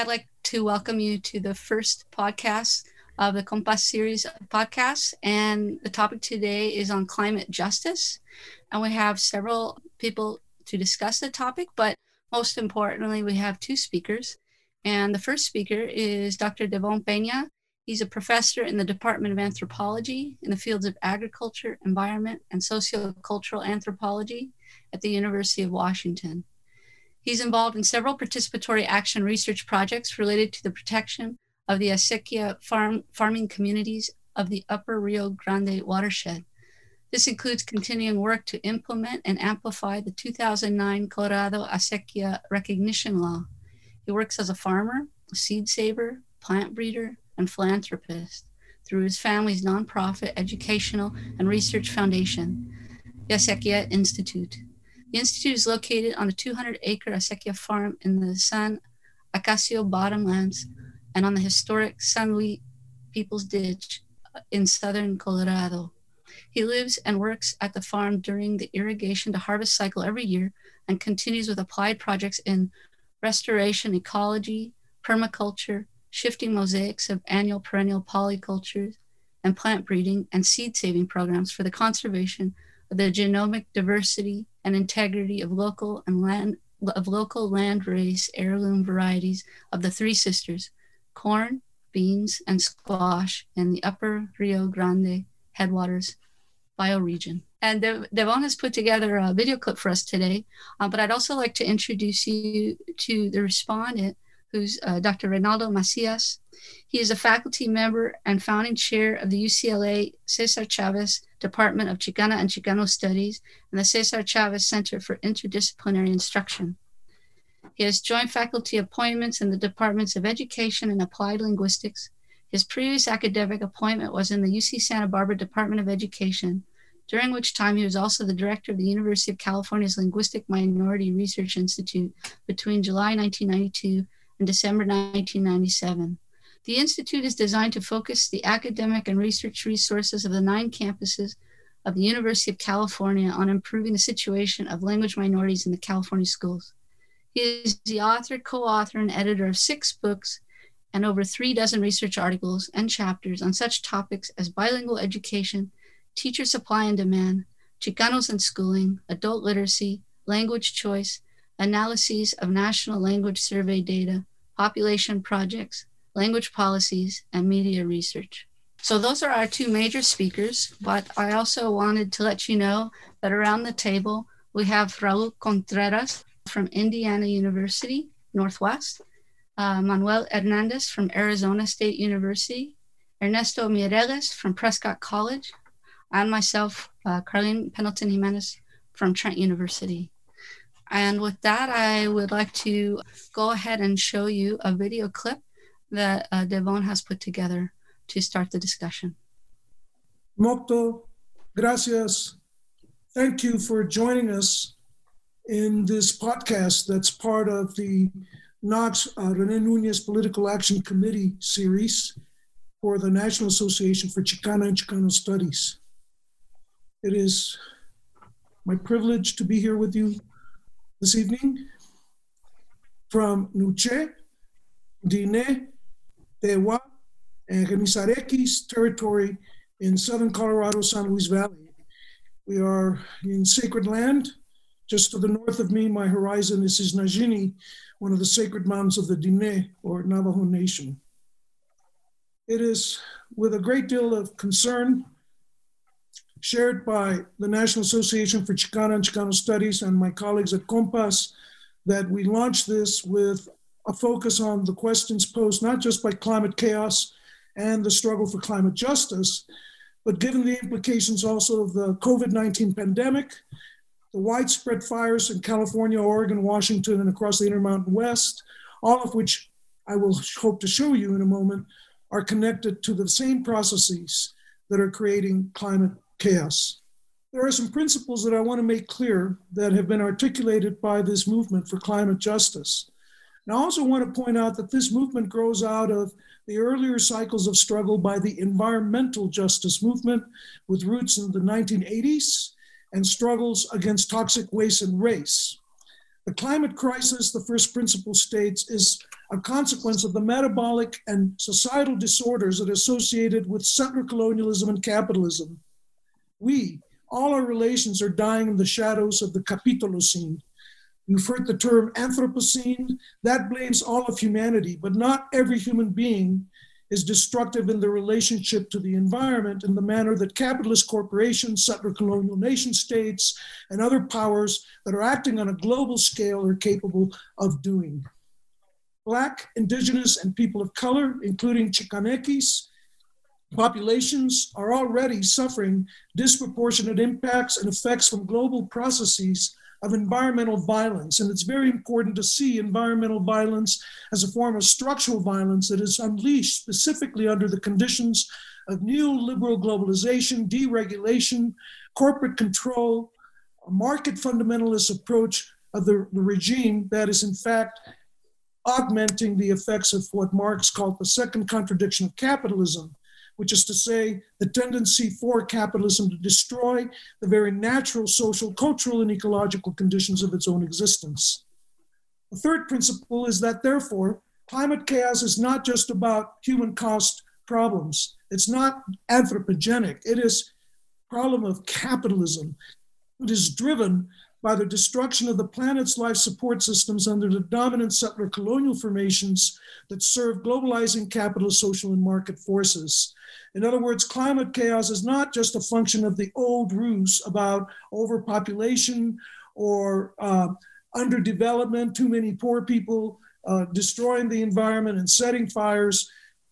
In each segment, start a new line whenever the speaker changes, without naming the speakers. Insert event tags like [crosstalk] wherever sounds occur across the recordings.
I'd like to welcome you to the first podcast of the COMPAS series of podcasts. And the topic today is on climate justice. And we have several people to discuss the topic, but most importantly, we have two speakers. And the first speaker is Dr. Devon Pena. He's a professor in the Department of Anthropology in the fields of agriculture, environment, and sociocultural anthropology at the University of Washington. He's involved in several participatory action research projects related to the protection of the acequia farm, farming communities of the Upper Rio Grande watershed. This includes continuing work to implement and amplify the 2009 Colorado Acequia Recognition Law. He works as a farmer, a seed saver, plant breeder, and philanthropist through his family's nonprofit educational and research foundation, the Acequia Institute. The Institute is located on a 200 acre acequia farm in the San Acacio bottomlands and on the historic San Luis People's Ditch uh, in southern Colorado. He lives and works at the farm during the irrigation to harvest cycle every year and continues with applied projects in restoration, ecology, permaculture, shifting mosaics of annual perennial polycultures, and plant breeding and seed saving programs for the conservation of the genomic diversity and integrity of local and land of local land heirloom varieties of the three sisters corn beans and squash in the upper rio grande headwaters bioregion. And De- devon has put together a video clip for us today uh, but i'd also like to introduce you to the respondent who's uh, dr reynaldo macias he is a faculty member and founding chair of the ucla cesar chavez Department of Chicana and Chicano Studies, and the Cesar Chavez Center for Interdisciplinary Instruction. He has joint faculty appointments in the Departments of Education and Applied Linguistics. His previous academic appointment was in the UC Santa Barbara Department of Education, during which time he was also the director of the University of California's Linguistic Minority Research Institute between July 1992 and December 1997. The Institute is designed to focus the academic and research resources of the nine campuses of the University of California on improving the situation of language minorities in the California schools. He is the author, co author, and editor of six books and over three dozen research articles and chapters on such topics as bilingual education, teacher supply and demand, Chicanos and schooling, adult literacy, language choice, analyses of national language survey data, population projects, language policies, and media research. So those are our two major speakers, but I also wanted to let you know that around the table we have Raoul Contreras from Indiana University, Northwest, uh, Manuel Hernandez from Arizona State University, Ernesto Mireles from Prescott College, and myself, uh, Karleen Pendleton Jimenez from Trent University. And with that, I would like to go ahead and show you a video clip that uh, Devon has put together to start the discussion.
Mocto, gracias. Thank you for joining us in this podcast that's part of the NACCS uh, Rene Nunez Political Action Committee series for the National Association for Chicana and Chicano Studies. It is my privilege to be here with you this evening from Nuche, Diné, Tewa, and Gemisarequis territory in southern Colorado, San Luis Valley. We are in sacred land. Just to the north of me, my horizon is Najini, one of the sacred mountains of the Diné or Navajo Nation. It is with a great deal of concern shared by the National Association for Chicana and Chicano Studies and my colleagues at COMPAS that we launched this with a focus on the questions posed not just by climate chaos and the struggle for climate justice, but given the implications also of the COVID 19 pandemic, the widespread fires in California, Oregon, Washington, and across the Intermountain West, all of which I will hope to show you in a moment, are connected to the same processes that are creating climate chaos. There are some principles that I want to make clear that have been articulated by this movement for climate justice. And I also want to point out that this movement grows out of the earlier cycles of struggle by the environmental justice movement with roots in the 1980s and struggles against toxic waste and race. The climate crisis, the first principle states, is a consequence of the metabolic and societal disorders that are associated with settler colonialism and capitalism. We, all our relations are dying in the shadows of the Capitalocene. You've heard the term Anthropocene. That blames all of humanity, but not every human being is destructive in their relationship to the environment in the manner that capitalist corporations, settler colonial nation states, and other powers that are acting on a global scale are capable of doing. Black, Indigenous, and people of color, including Chicanekis, populations are already suffering disproportionate impacts and effects from global processes of environmental violence. And it's very important to see environmental violence as a form of structural violence that is unleashed specifically under the conditions of neoliberal globalization, deregulation, corporate control, a market fundamentalist approach of the, the regime that is, in fact, augmenting the effects of what Marx called the second contradiction of capitalism, which is to say, the tendency for capitalism to destroy the very natural social, cultural, and ecological conditions of its own existence. The third principle is that, therefore, climate chaos is not just about human cost problems. It's not anthropogenic. It is a problem of capitalism. It is driven by the destruction of the planet's life support systems under the dominant settler colonial formations that serve globalizing capitalist, social, and market forces. In other words, climate chaos is not just a function of the old ruse about overpopulation or uh, underdevelopment, too many poor people uh, destroying the environment and setting fires.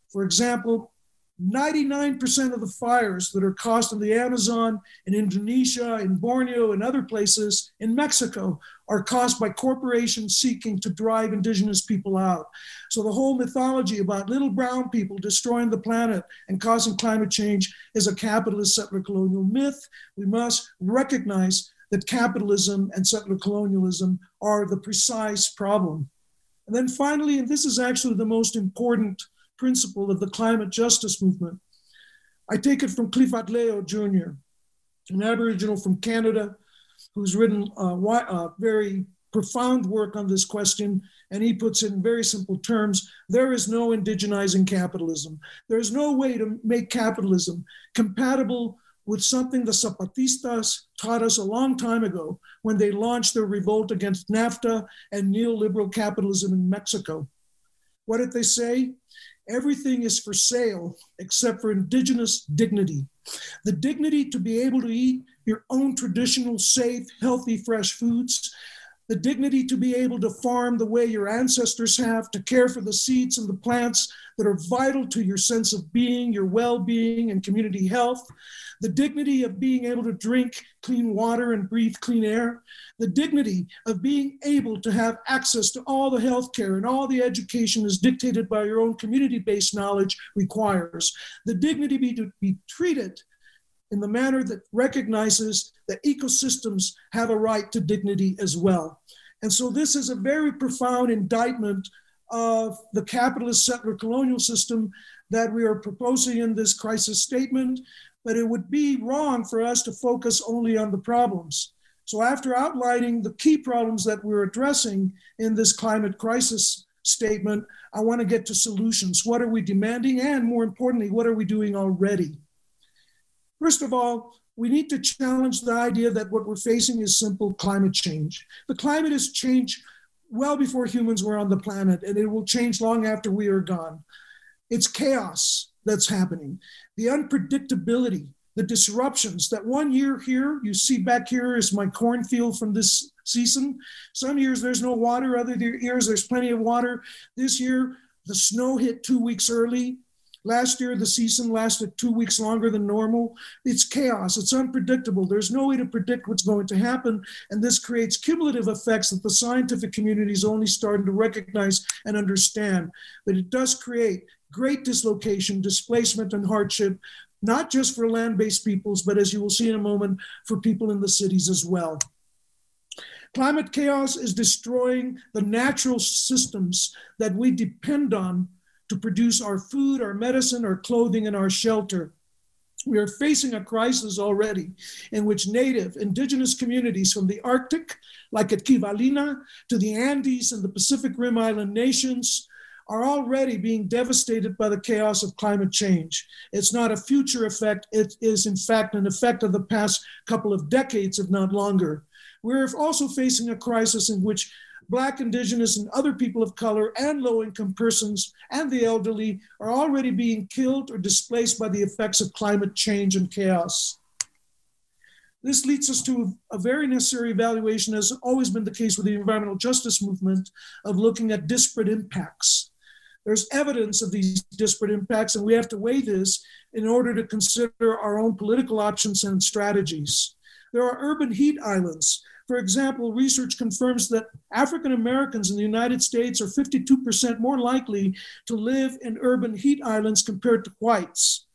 For example, 99% of the fires that are caused in the Amazon, in Indonesia, in Borneo, and other places in Mexico are caused by corporations seeking to drive indigenous people out. So the whole mythology about little brown people destroying the planet and causing climate change is a capitalist settler colonial myth. We must recognize that capitalism and settler colonialism are the precise problem. And then finally, and this is actually the most important principle of the climate justice movement. I take it from Clifford Atleo Jr., an Aboriginal from Canada who's written uh, a, a uh, very profound work on this question, and he puts it in very simple terms there is no indigenizing capitalism. There is no way to make capitalism compatible with something the Zapatistas taught us a long time ago when they launched their revolt against NAFTA and neoliberal capitalism in Mexico. What did they say? Everything is for sale except for indigenous dignity. The dignity to be able to eat your own traditional, safe, healthy, fresh foods. The dignity to be able to farm the way your ancestors have, to care for the seeds and the plants that are vital to your sense of being, your well being, and community health. The dignity of being able to drink clean water and breathe clean air, the dignity of being able to have access to all the health care and all the education as dictated by your own community based knowledge requires, the dignity to be treated in the manner that recognizes that ecosystems have a right to dignity as well. And so this is a very profound indictment of the capitalist settler colonial system that we are proposing in this crisis statement but it would be wrong for us to focus only on the problems. So, after outlining the key problems that we're addressing in this climate crisis statement, I want to get to solutions. What are we demanding? And more importantly, what are we doing already? First of all, we need to challenge the idea that what we're facing is simple climate change. The climate has changed well before humans were on the planet, and it will change long after we are gone. It's chaos that's happening, the unpredictability, the disruptions that one year here, you see back here is my cornfield from this season. Some years there's no water, other years there's plenty of water. This year, the snow hit two weeks early. Last year, the season lasted two weeks longer than normal. It's chaos. It's unpredictable. There's no way to predict what's going to happen. And this creates cumulative effects that the scientific community is only starting to recognize and understand. But it does create great dislocation, displacement, and hardship, not just for land based peoples, but as you will see in a moment, for people in the cities as well. Climate chaos is destroying the natural systems that we depend on to produce our food, our medicine, our clothing, and our shelter. We are facing a crisis already in which native indigenous communities from the Arctic, like at Kivalina, to the Andes and the Pacific Rim Island nations, are already being devastated by the chaos of climate change. It's not a future effect, it is, in fact, an effect of the past couple of decades, if not longer. We're also facing a crisis in which Black, Indigenous, and other people of color and low income persons and the elderly are already being killed or displaced by the effects of climate change and chaos. This leads us to a very necessary evaluation, as has always been the case with the environmental justice movement, of looking at disparate impacts. There's evidence of these disparate impacts, and we have to weigh this in order to consider our own political options and strategies. There are urban heat islands for example, research confirms that African Americans in the United States are 52% more likely to live in urban heat islands compared to whites.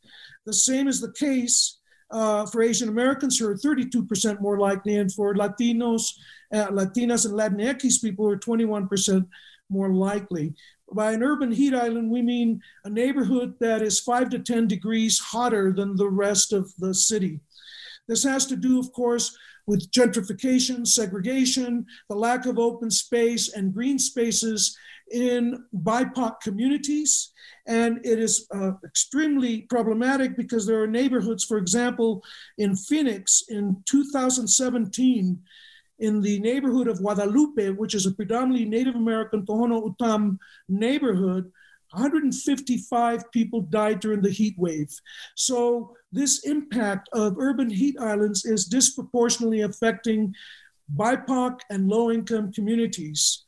The same is the case uh, for Asian Americans, who are 32% more likely, and for Latinos, uh, Latinas, and Latinx people, who are 21% more likely. By an urban heat island, we mean a neighborhood that is five to 10 degrees hotter than the rest of the city. This has to do, of course, with gentrification, segregation, the lack of open space and green spaces in BIPOC communities. And it is uh, extremely problematic because there are neighborhoods, for example, in Phoenix in 2017, in the neighborhood of Guadalupe, which is a predominantly Native American Tohono O'odham neighborhood, 155 people died during the heat wave. So, this impact of urban heat islands is disproportionately affecting BIPOC and low income communities.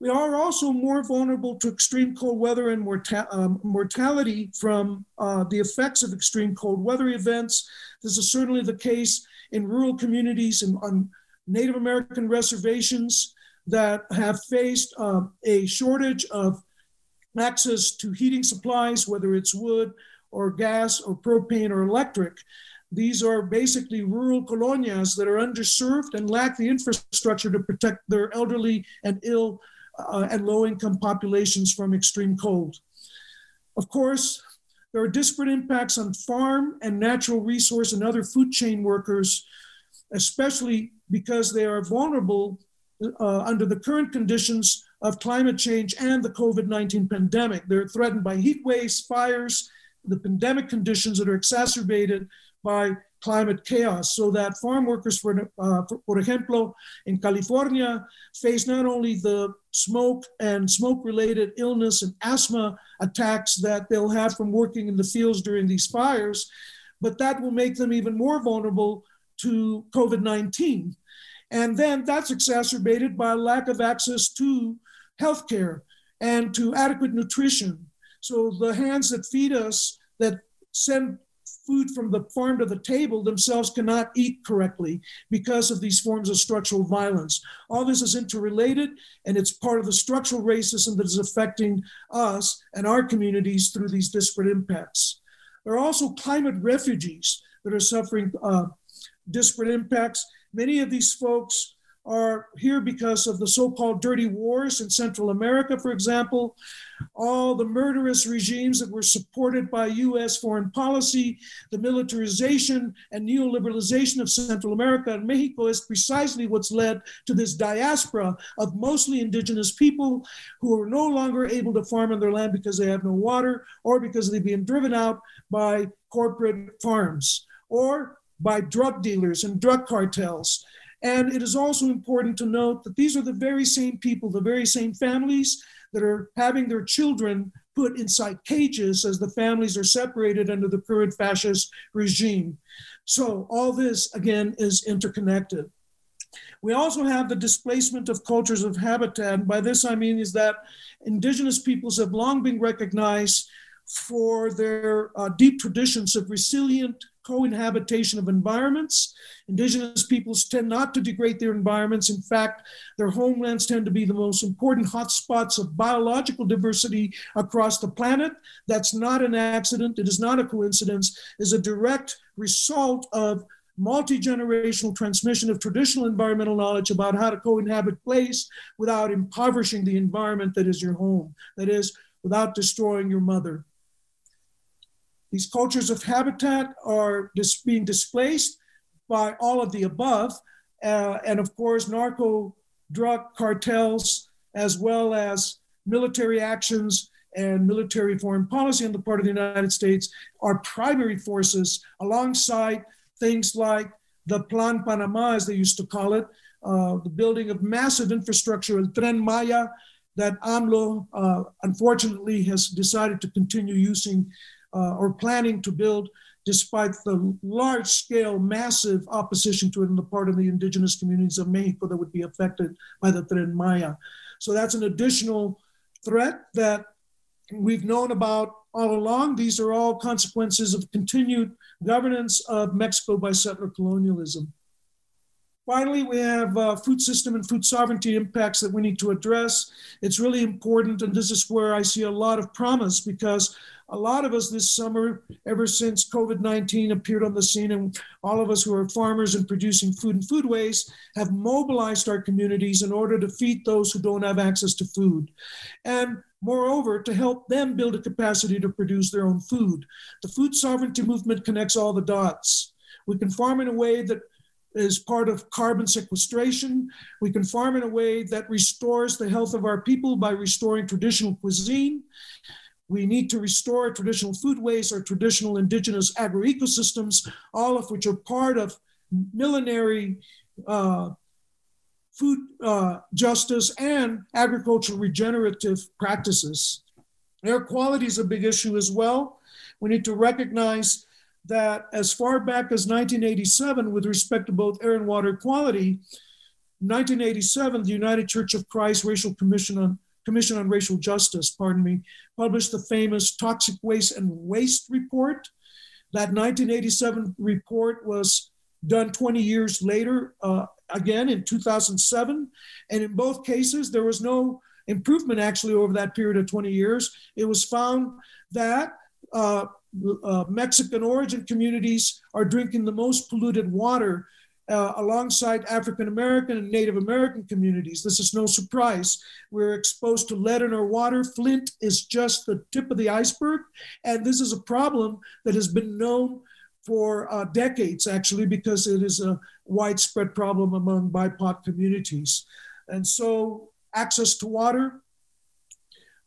We are also more vulnerable to extreme cold weather and morta- um, mortality from uh, the effects of extreme cold weather events. This is certainly the case in rural communities and on Native American reservations that have faced uh, a shortage of access to heating supplies, whether it's wood or gas or propane or electric. These are basically rural colonias that are underserved and lack the infrastructure to protect their elderly and ill uh, and low income populations from extreme cold. Of course, there are disparate impacts on farm and natural resource and other food chain workers, especially because they are vulnerable uh, under the current conditions of climate change and the COVID 19 pandemic. They're threatened by heat waves, fires, the pandemic conditions that are exacerbated by climate chaos. So that farm workers, for, uh, for, ejemplo, in California, face not only the smoke and smoke related illness and asthma attacks that they'll have from working in the fields during these fires, but that will make them even more vulnerable to COVID 19. And then that's exacerbated by lack of access to healthcare and to adequate nutrition. So the hands that feed us, that send food from the farm to the table themselves cannot eat correctly because of these forms of structural violence. All this is interrelated and it's part of the structural racism that is affecting us and our communities through these disparate impacts. There are also climate refugees that are suffering uh, disparate impacts. Many of these folks are here because of the so called dirty wars in Central America, for example, all the murderous regimes that were supported by US foreign policy, the militarization and neoliberalization of Central America and Mexico is precisely what's led to this diaspora of mostly indigenous people who are no longer able to farm on their land because they have no water or because they're being driven out by corporate farms or by drug dealers and drug cartels. And it is also important to note that these are the very same people, the very same families that are having their children put inside cages as the families are separated under the current fascist regime. So, all this again is interconnected. We also have the displacement of cultures of habitat. And by this, I mean is that indigenous peoples have long been recognized for their uh, deep traditions of resilient co-inhabitation of environments. Indigenous peoples tend not to degrade their environments. In fact, their homelands tend to be the most important hotspots of biological diversity across the planet. That's not an accident. It is not a coincidence. Is a direct result of multi-generational transmission of traditional environmental knowledge about how to co-inhabit place without impoverishing the environment that is your home. That is, without destroying your mother. These cultures of habitat are just being displaced by all of the above. Uh, and of course, narco drug cartels, as well as military actions and military foreign policy on the part of the United States, are primary forces alongside things like the Plan Panama, as they used to call it, uh, the building of massive infrastructure, El Tren Maya, that AMLO uh, unfortunately has decided to continue using uh, or planning to build despite the large scale, massive opposition to it on the part of the indigenous communities of Mexico that would be affected by the Tren Maya. So that's an additional threat that we've known about all along. These are all consequences of continued governance of Mexico by settler colonialism. Finally, we have uh, food system and food sovereignty impacts that we need to address. It's really important, and this is where I see a lot of promise because a lot of us this summer, ever since COVID 19 appeared on the scene, and all of us who are farmers and producing food and food waste have mobilized our communities in order to feed those who don't have access to food. And moreover, to help them build a capacity to produce their own food. The food sovereignty movement connects all the dots. We can farm in a way that is part of carbon sequestration. We can farm in a way that restores the health of our people by restoring traditional cuisine. We need to restore traditional foodways or traditional indigenous agroecosystems, all of which are part of millenary uh, food uh, justice and agricultural regenerative practices. Air quality is a big issue as well. We need to recognize that as far back as 1987, with respect to both air and water quality, 1987, the United Church of Christ Racial Commission on Commission on Racial Justice, pardon me, published the famous Toxic Waste and Race Report. That 1987 report was done 20 years later, uh, again in 2007. And in both cases, there was no improvement actually over that period of 20 years. It was found that uh, uh, Mexican origin communities are drinking the most polluted water uh, alongside African American and Native American communities. This is no surprise. We're exposed to lead in our water. Flint is just the tip of the iceberg. And this is a problem that has been known for uh, decades, actually, because it is a widespread problem among BIPOC communities. And so, access to water,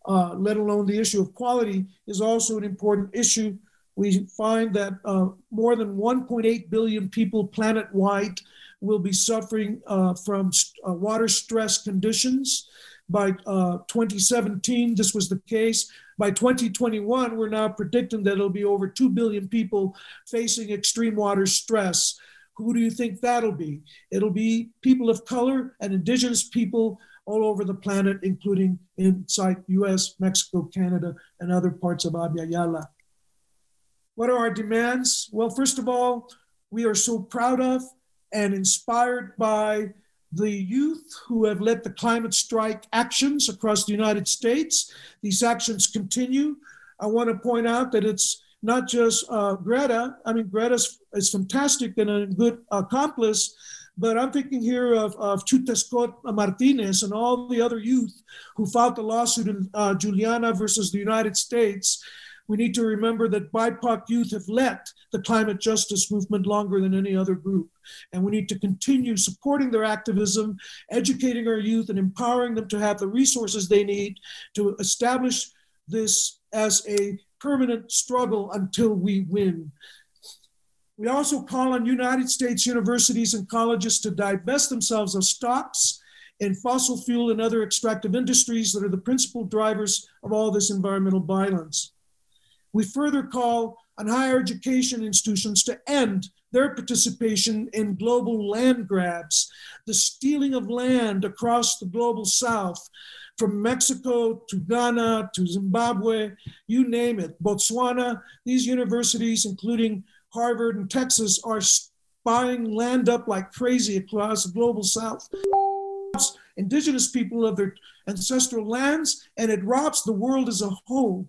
uh, let alone the issue of quality, is also an important issue we find that uh, more than 1.8 billion people planet wide will be suffering uh, from uh, water stress conditions. By uh, 2017, this was the case. By 2021, we're now predicting that it'll be over 2 billion people facing extreme water stress. Who do you think that'll be? It'll be people of color and indigenous people all over the planet, including inside US, Mexico, Canada, and other parts of Abya. What are our demands? Well, first of all, we are so proud of and inspired by the youth who have led the climate strike actions across the United States. These actions continue. I want to point out that it's not just uh, Greta. I mean, Greta is fantastic and a good accomplice, but I'm thinking here of, of Xiuhtezcatl Martinez and all the other youth who filed the lawsuit in uh, Juliana versus the United States we need to remember that BIPOC youth have led the climate justice movement longer than any other group. And we need to continue supporting their activism, educating our youth, and empowering them to have the resources they need to establish this as a permanent struggle until we win. We also call on United States universities and colleges to divest themselves of stocks in fossil fuel and other extractive industries that are the principal drivers of all this environmental violence. We further call on higher education institutions to end their participation in global land grabs, the stealing of land across the global south, from Mexico to Ghana to Zimbabwe, you name it, Botswana. These universities, including Harvard and Texas, are buying land up like crazy across the global south. Indigenous people of their ancestral lands, and it robs the world as a whole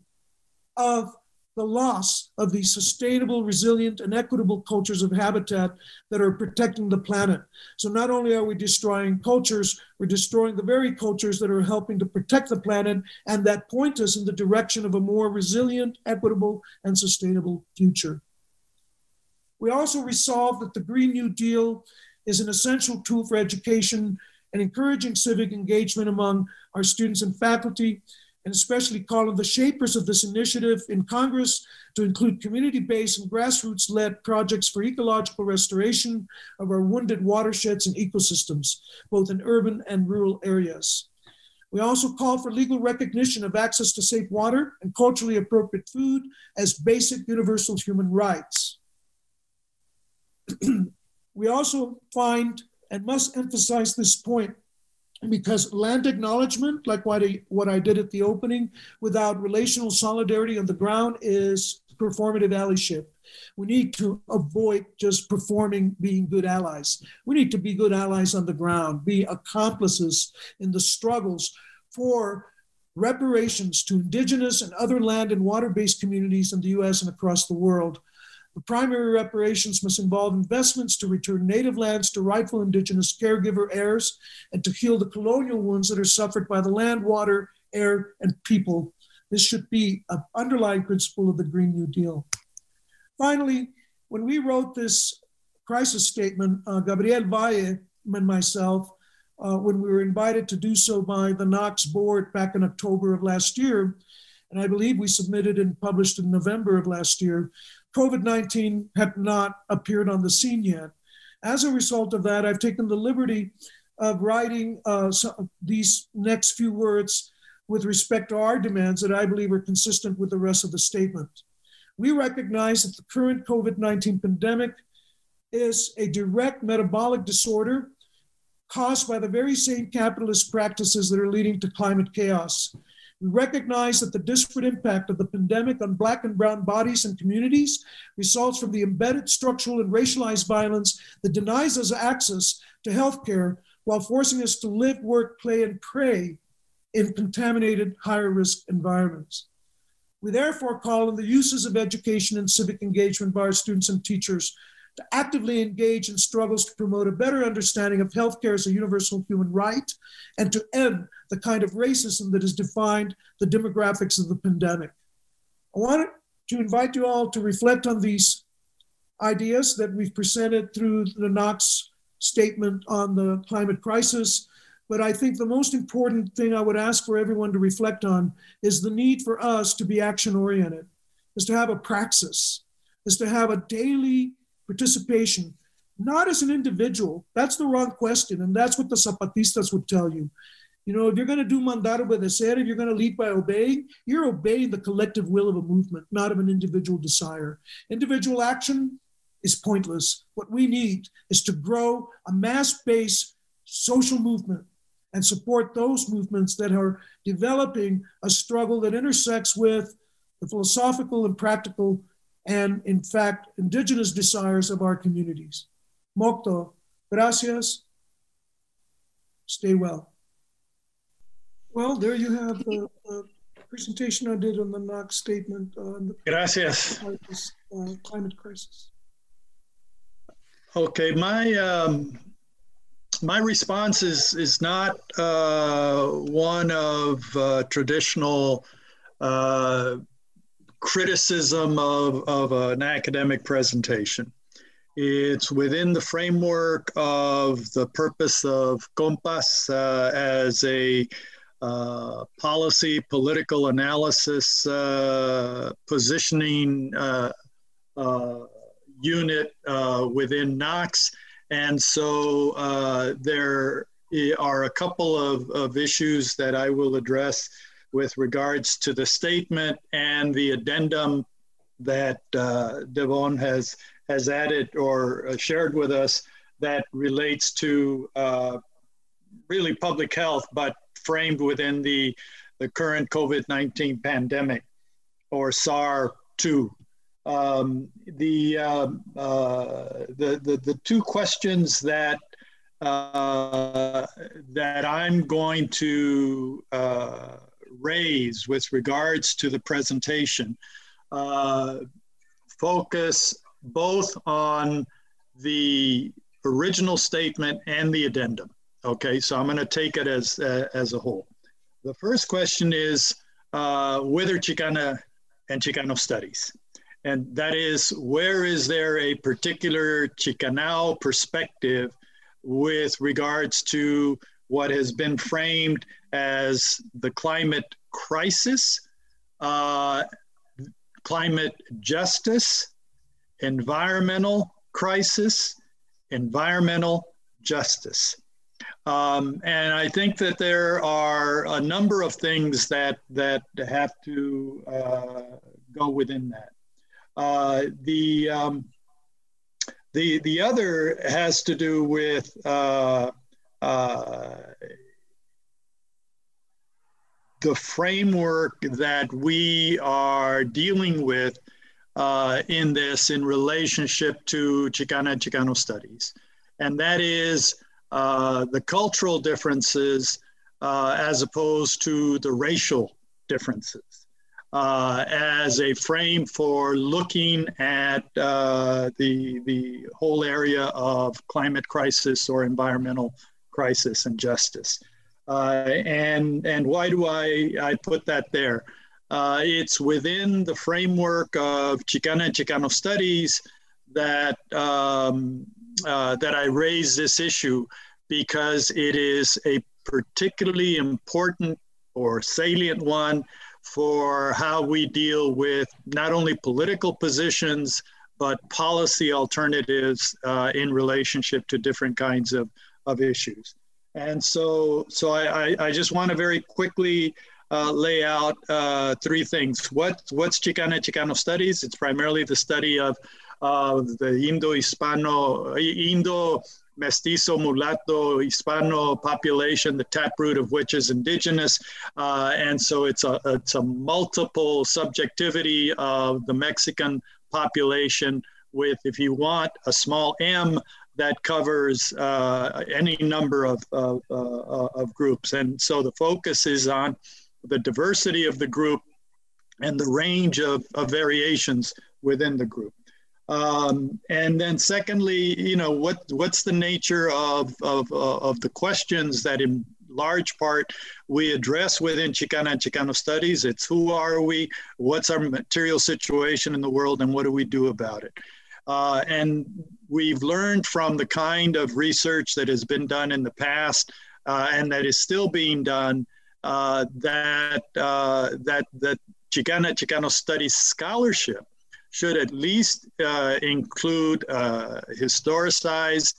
of the loss of these sustainable, resilient, and equitable cultures of habitat that are protecting the planet. So not only are we destroying cultures, we're destroying the very cultures that are helping to protect the planet and that point us in the direction of a more resilient, equitable, and sustainable future. We also resolved that the Green New Deal is an essential tool for education and encouraging civic engagement among our students and faculty and especially call on the shapers of this initiative in Congress to include community-based and grassroots-led projects for ecological restoration of our wounded watersheds and ecosystems, both in urban and rural areas. We also call for legal recognition of access to safe water and culturally appropriate food as basic universal human rights. [clears throat] we also find and must emphasize this point because land acknowledgement, like what I, what I did at the opening, without relational solidarity on the ground is performative allyship. We need to avoid just performing being good allies. We need to be good allies on the ground, be accomplices in the struggles for reparations to indigenous and other land and water based communities in the US and across the world. The primary reparations must involve investments to return native lands to rightful indigenous caregiver heirs and to heal the colonial wounds that are suffered by the land, water, air, and people. This should be an underlying principle of the Green New Deal. Finally, when we wrote this crisis statement, uh, Gabriel Valle and myself, uh, when we were invited to do so by the NACCS board back in October of last year, and I believe we submitted and published in November of last year, COVID 19 had not appeared on the scene yet. As a result of that, I've taken the liberty of writing uh, these next few words with respect to our demands that I believe are consistent with the rest of the statement. We recognize that the current COVID 19 pandemic is a direct metabolic disorder caused by the very same capitalist practices that are leading to climate chaos. We recognize that the disparate impact of the pandemic on Black and Brown bodies and communities results from the embedded structural and racialized violence that denies us access to healthcare while forcing us to live, work, play, and pray in contaminated, higher risk environments. We therefore call on the uses of education and civic engagement by our students and teachers to actively engage in struggles to promote a better understanding of healthcare as a universal human right and to end the kind of racism that has defined the demographics of the pandemic. I want to invite you all to reflect on these ideas that we've presented through the NACCS statement on the climate crisis. But I think the most important thing I would ask for everyone to reflect on is the need for us to be action oriented, is to have a praxis, is to have a daily participation, not as an individual. That's the wrong question. And that's what the Zapatistas would tell you. You know, if you're going to do mandar obedecer, if you're going to lead by obeying, you're obeying the collective will of a movement, not of an individual desire. Individual action is pointless. What we need is to grow a mass based social movement and support those movements that are developing a struggle that intersects with the philosophical and practical and, in fact, indigenous desires of our communities. Mocto, gracias. Stay well. Well, there you have the, the presentation I did on the NACCS statement on the
Gracias.
Uh, climate crisis.
Okay, my um, my response is is not uh, one of uh, traditional uh, criticism of, of an academic presentation. It's within the framework of the purpose of COMPAS uh, as a uh, policy, political analysis, uh, positioning uh, uh unit uh, within NACCS. And so there are a couple of, of issues that I will address with regards to the statement and the addendum that Devon has, has added or shared with us that relates to really public health, but framed within the, the current COVID 19 pandemic or SAR 2. Um, the, uh, uh, the, the, the two questions that, uh, that I'm going to raise with regards to the presentation uh, focus both on the original statement and the addendum. Okay, so I'm going to take it as, uh, as a whole. The first question is uh, whether Chicana and Chicano studies. And that is, where is there a particular Chicanao perspective with regards to what has been framed as the climate crisis, uh, climate justice, environmental crisis, environmental justice. Um, and I think that there are a number of things that that have to uh, go within that. Uh, the um, the the other has to do with uh, uh the framework that we are dealing with uh, in this in relationship to Chicana Chicano studies, and that is uh, the cultural differences uh, as opposed to the racial differences uh, as a frame for looking at the, the whole area of climate crisis or environmental crisis and justice. Uh, and, and why do I, I put that there? it's within the framework of Chicana and Chicano studies that um, uh, that I raise this issue because it is a particularly important or salient one for how we deal with not only political positions but policy alternatives uh, in relationship to different kinds of, of issues. And so, so I, I, I just want to very quickly uh, lay out uh, three things. What, what's Chicana Chicano studies? It's primarily the study of the Indo-Hispano, Indo mestizo, mulatto, Hispano population, the taproot of which is indigenous. Uh, and so it's a, it's a multiple subjectivity of the Mexican population with, if you want, a small m that covers uh, any number of, of, uh, of groups. And so the focus is on the diversity of the group and the range of, of variations within the group. Um, and then secondly, you know, what, what's the nature of, of, uh, of the questions that in large part we address within Chicana and Chicano studies? It's who are we, what's our material situation in the world, and what do we do about it? Uh, and we've learned from the kind of research that has been done in the past uh, and that is still being done uh, that, uh, that, that Chicana Chicano studies scholarship should at least uh, include uh, historicized,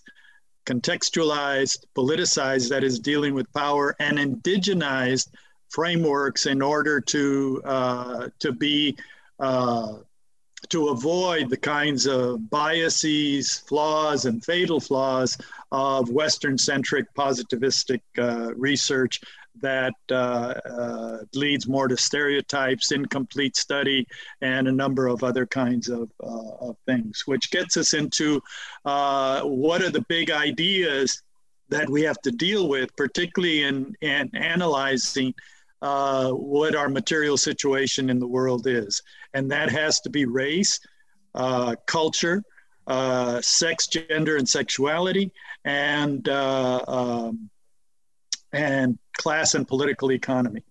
contextualized, politicized, that is dealing with power, and indigenized frameworks in order to uh, to be uh, to avoid the kinds of biases, flaws, and fatal flaws of Western-centric positivistic uh, research that uh, uh, leads more to stereotypes, incomplete study, and a number of other kinds of, uh, of things, which gets us into uh, what are the big ideas that we have to deal with, particularly in, in analyzing uh, what our material situation in the world is. And that has to be race, uh, culture, sex, gender, and sexuality, and um, and class and political economy.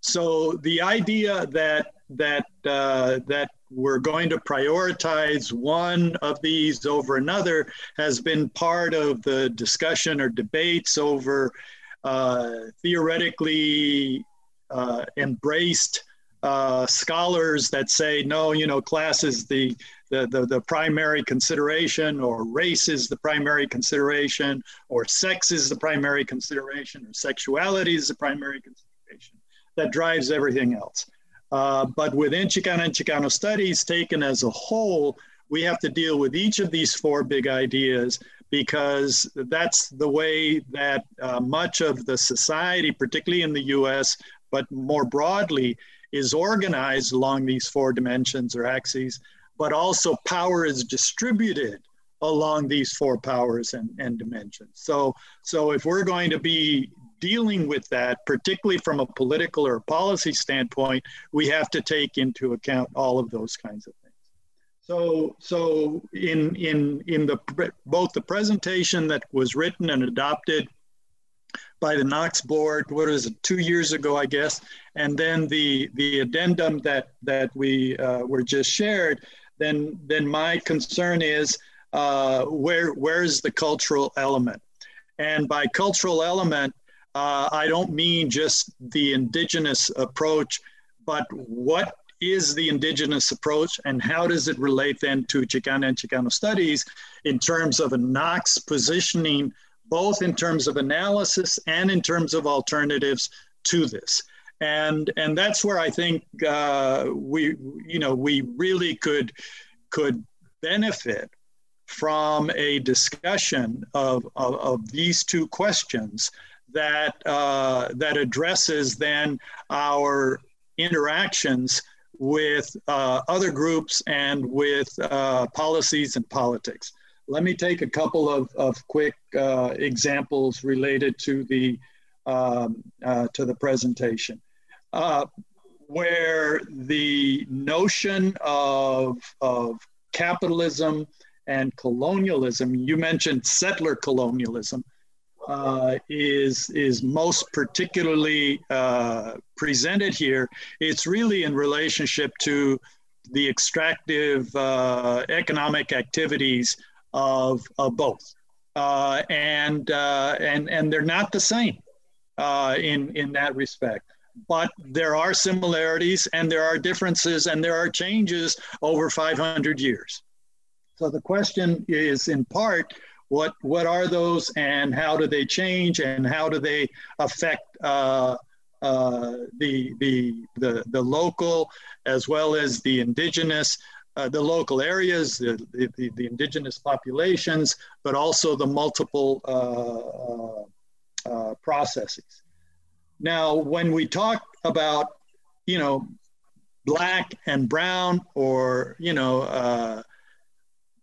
So the idea that that uh, that we're going to prioritize one of these over another has been part of the discussion or debates over uh, theoretically uh, embraced uh, scholars that say no, you know, class is the the, the, the primary consideration, or race is the primary consideration, or sex is the primary consideration, or sexuality is the primary consideration that drives everything else. Uh, but within Chicana and Chicano studies, taken as a whole, we have to deal with each of these four big ideas because that's the way that uh, much of the society, particularly in the US, but more broadly, is organized along these four dimensions or axes but also power is distributed along these four powers and, and dimensions. So, so if we're going to be dealing with that, particularly from a political or policy standpoint, we have to take into account all of those kinds of things. So, so in in in the both the presentation that was written and adopted by the NACCS board, what is it, two years ago, I guess, and then the the addendum that that we uh, were just shared, then then my concern is uh, where where's the cultural element, and by cultural element, uh, I don't mean just the indigenous approach, but what is the indigenous approach and how does it relate then to Chicana and Chicano studies in terms of a NACCS positioning, both in terms of analysis and in terms of alternatives to this. And, and that's where I think uh, we, you know, we really could, could benefit from a discussion of, of, of these two questions that, uh, that addresses then our interactions with uh, other groups and with uh, policies and politics. Let me take a couple of, of quick uh, examples related to the, um, uh, to the presentation. Uh, where the notion of, of capitalism and colonialism, you mentioned settler colonialism, uh, is is most particularly uh, presented here. It's really in relationship to the extractive uh, economic activities of, of both, uh, and uh, and and they're not the same uh, in in that respect. But there are similarities and there are differences and there are changes over 500 years. So the question is in part what what are those and how do they change and how do they affect uh, uh, the, the the the local as well as the indigenous uh, the local areas the, the, the, indigenous populations but also the multiple uh, uh, uh, processes. Now when we talk about you know black and brown or you know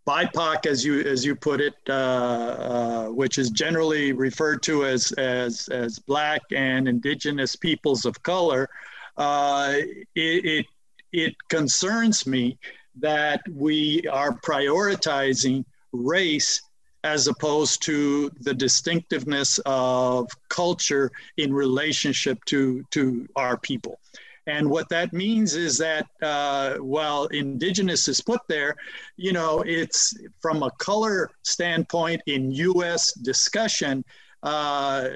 BIPOC, as you as you put it, uh, uh, which is generally referred to as as as Black and Indigenous peoples of color, uh, it, it, it concerns me that we are prioritizing race as opposed to the distinctiveness of culture in relationship to to our people. And what that means is that uh, while indigenous is put there, you know, it's from a color standpoint in US discussion, uh,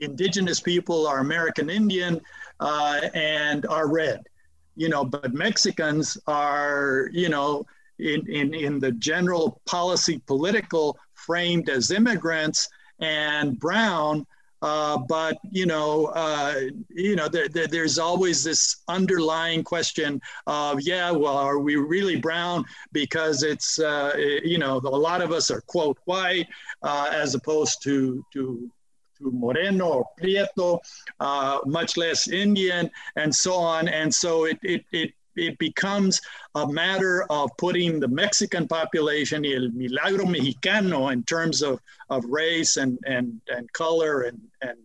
indigenous people are American Indian uh, and are red, you know, but Mexicans are, you know, in, in, in the general policy political framed as immigrants and brown uh, but you know, uh, you know, there, there, there's always this underlying question of, yeah, well, are we really brown because it's, uh, you know, a lot of us are quote white uh, as opposed to to to Moreno or Prieto, uh, much less Indian, and so on. And so it it it it becomes a matter of putting the Mexican population, el milagro mexicano, in terms of, of race and, and, and color and, and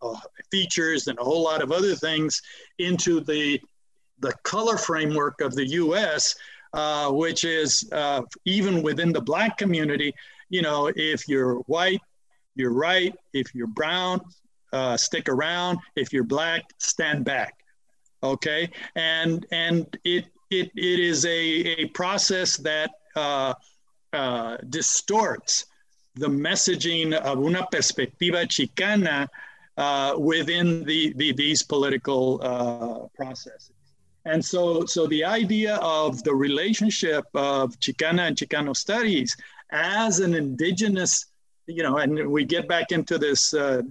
uh, features and a whole lot of other things into the, the color framework of the US, uh, which is uh, even within the Black community, you know, if you're white, you're right. If you're brown, uh, stick around. If you're black, stand back okay and and it it, it is a, a process that uh, uh, distorts the messaging of una perspectiva chicana uh, within the, the, these political uh, processes. And so, so the idea of the relationship of Chicana and Chicano studies as an indigenous, you know, and we get back into this uh,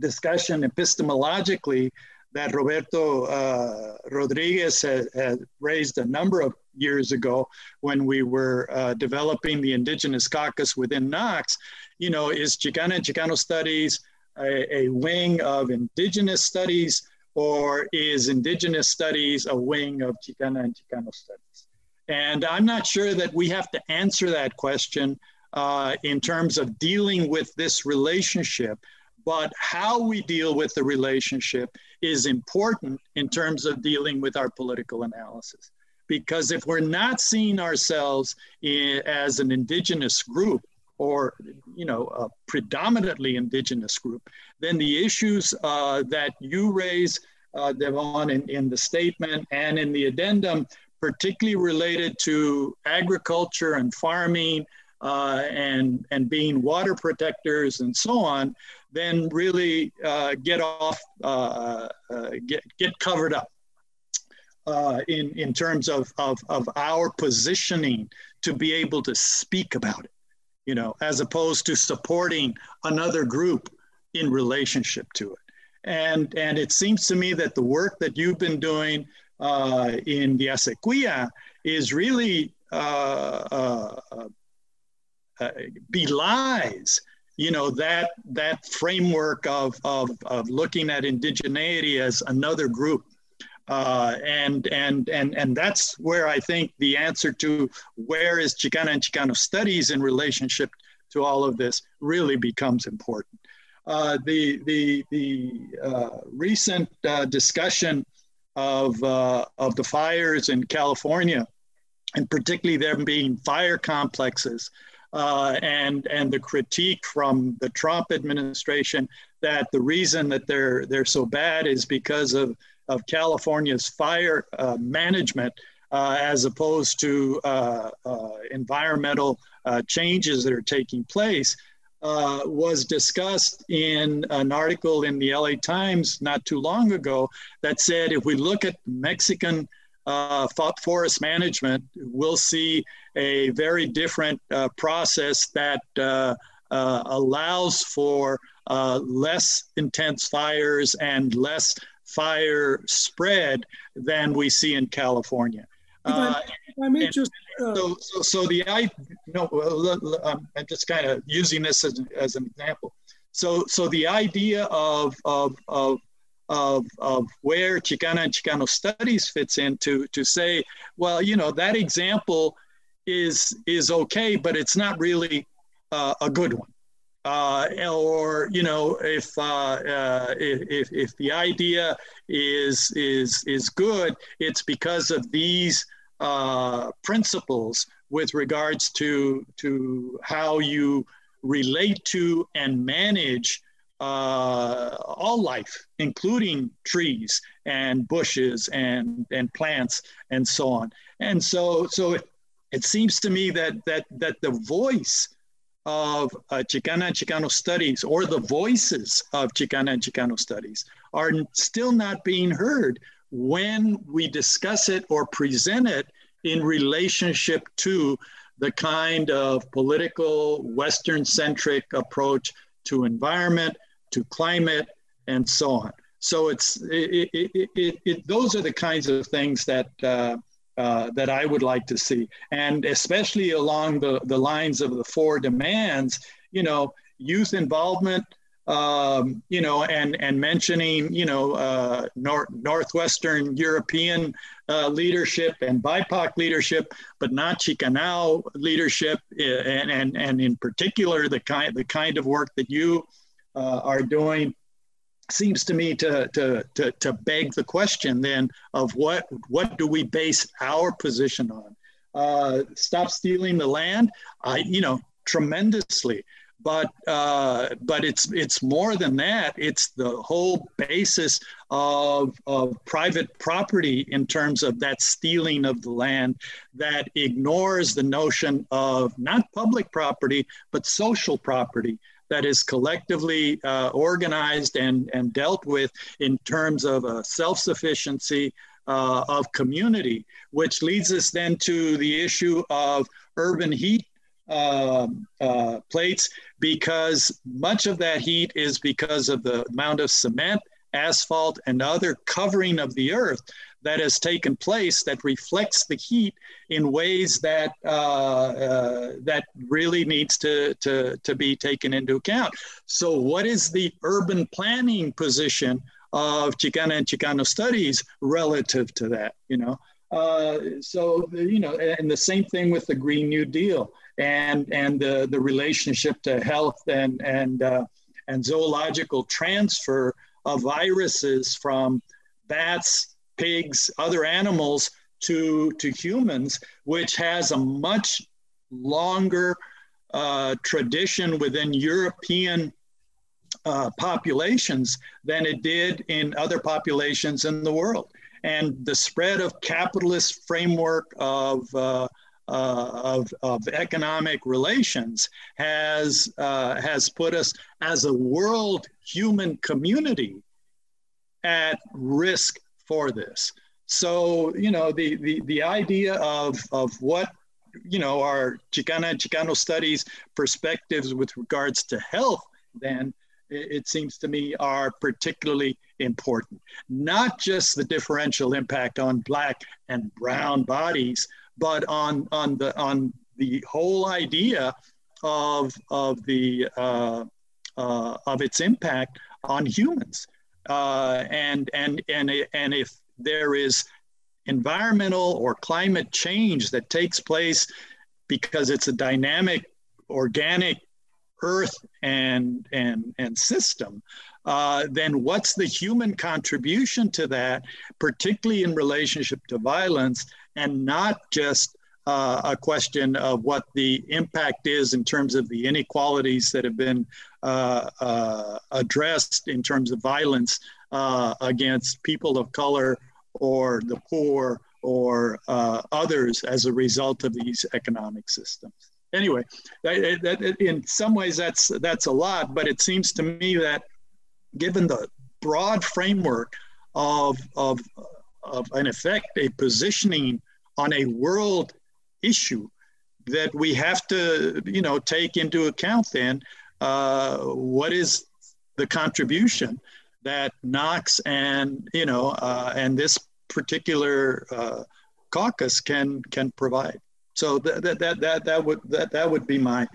discussion epistemologically that Roberto uh, Rodriguez had, had, raised a number of years ago when we were uh, developing the Indigenous Caucus within NACCS, you know, is Chicana and Chicano Studies a, a wing of Indigenous Studies or is Indigenous Studies a wing of Chicana and Chicano Studies? And I'm not sure that we have to answer that question uh, in terms of dealing with this relationship but how we deal with the relationship is important in terms of dealing with our political analysis. Because if we're not seeing ourselves in, as an indigenous group, or you know a predominantly indigenous group, then the issues uh, that you raise, uh, Devon, in, in the statement and in the addendum, particularly related to agriculture and farming uh, and and being water protectors and so on, then really uh, get off, uh, uh, get get covered up. Uh, in, in terms of, of, of our positioning to be able to speak about it you know, as opposed to supporting another group in relationship to it. And, and it seems to me that the work that you've been doing uh, in the Acequia is really uh, uh, uh, belies you know that that framework of, of, of looking at indigeneity as another group uh, and and and and that's where I think the answer to where is Chicana and Chicano studies in relationship to all of this really becomes important. Uh, the the the uh, recent uh, discussion of uh, of the fires in California, and particularly them being fire complexes, uh, and and the critique from the Trump administration that the reason that they're they're so bad is because of of California's fire uh, management uh, as opposed to uh, uh environmental uh, changes that are taking place was discussed in an article in the LA Times not too long ago that said if we look at Mexican Uh, forest management, we'll see a very different uh, process that uh, allows for less intense fires and less fire spread than we see in California.
Uh, I may just. Uh,
so, so, so the I no, I'm just kind of using this as, as an example. So, so the idea of of of of, of where Chicana and Chicano studies fits into to say, well, you know, that example is is okay, but it's not really uh, a good one. Uh, or you know if, uh, uh, if if the idea is is is good, it's because of these uh, principles with regards to to how you relate to and manage uh, all life, including trees and bushes and and plants and so on. And so so it, it seems to me that that that the voice of uh, Chicana and Chicano studies or the voices of Chicana and Chicano studies are still not being heard when we discuss it or present it in relationship to the kind of political Western centric approach to environment, to climate, and so on. So it's it, it, it, it those are the kinds of things that uh, uh, that I would like to see. And especially along the, the lines of the four demands, you know, youth involvement, um, you know, and, and mentioning, you know, uh, nor- Northwestern European uh, leadership and BIPOC leadership, but not Chicano leadership, eh, and, and, and in particular, the kind, the kind of work that you uh, are doing seems to me to, to, to, to beg the question then of what, what do we base our position on? Uh, stop stealing the land, I, you know, tremendously. But uh, but it's it's more than that. It's the whole basis of of private property in terms of that stealing of the land that ignores the notion of not public property but social property that is collectively uh, organized and, and dealt with in terms of a self-sufficiency uh, of community, which leads us then to the issue of urban heat um, uh, plates, because much of that heat is because of the amount of cement, asphalt, and other covering of the earth that has taken place that reflects the heat in ways that uh, uh, that really needs to, to, to be taken into account. So, what is the urban planning position of Chicana and Chicano studies relative to that? You know, uh, so you know, and the same thing with the Green New Deal and and the the relationship to health and and uh, and zoological transfer of viruses from bats, pigs, other animals to, to humans, which has a much longer uh, tradition within European uh, populations than it did in other populations in the world. And the spread of capitalist framework of, uh, uh, of, of, economic relations has, uh, has put us as a world human community at risk for this. So, you know, the, the, the idea of, of what, you know, our Chicana Chicano studies perspectives with regards to health, then it seems to me are particularly important. Not just the differential impact on black and brown bodies, but on, on, the, on the whole idea of, of, the, uh, uh, of its impact on humans. Uh, and, and, and, and if there is environmental or climate change that takes place because it's a dynamic organic earth and and and system uh, then what's the human contribution to that particularly in relationship to violence and not just uh, a question of what the impact is in terms of the inequalities that have been addressed in terms of violence uh, against people of color or the poor or uh, others as a result of these economic systems. Anyway, that, that, in some ways that's that's a lot, but it seems to me that given the broad framework of of of in effect a positioning on a world issue that we have to you know take into account then uh, what is the contribution that NACCS and you know uh, and this particular uh, caucus can can provide. So that that that that, that would that, that would be my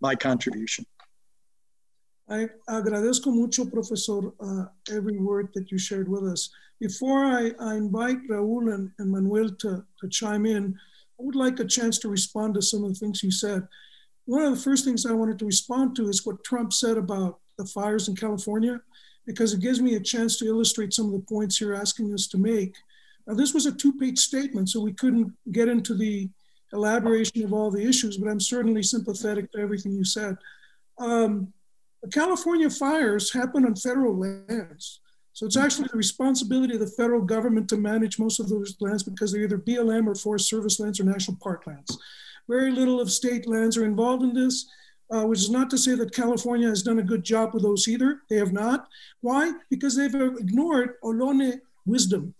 my contribution.
I agradezco mucho, Professor, uh, every word that you shared with us. Before I, I invite Raul and, and Manuel to, to chime in, I would like a chance to respond to some of the things you said. One of the first things I wanted to respond to is what Trump said about the fires in California because it gives me a chance to illustrate some of the points you're asking us to make. Now, this was a two page statement, so we couldn't get into the elaboration of all the issues, but I'm certainly sympathetic to everything you said. Um, the California fires happen on federal lands. So it's actually the responsibility of the federal government to manage most of those lands because they're either BLM or Forest Service lands or national park lands. Very little of state lands are involved in this uh, which is not to say that California has done a good job with those either. They have not. Why? Because they've ignored Ohlone wisdom.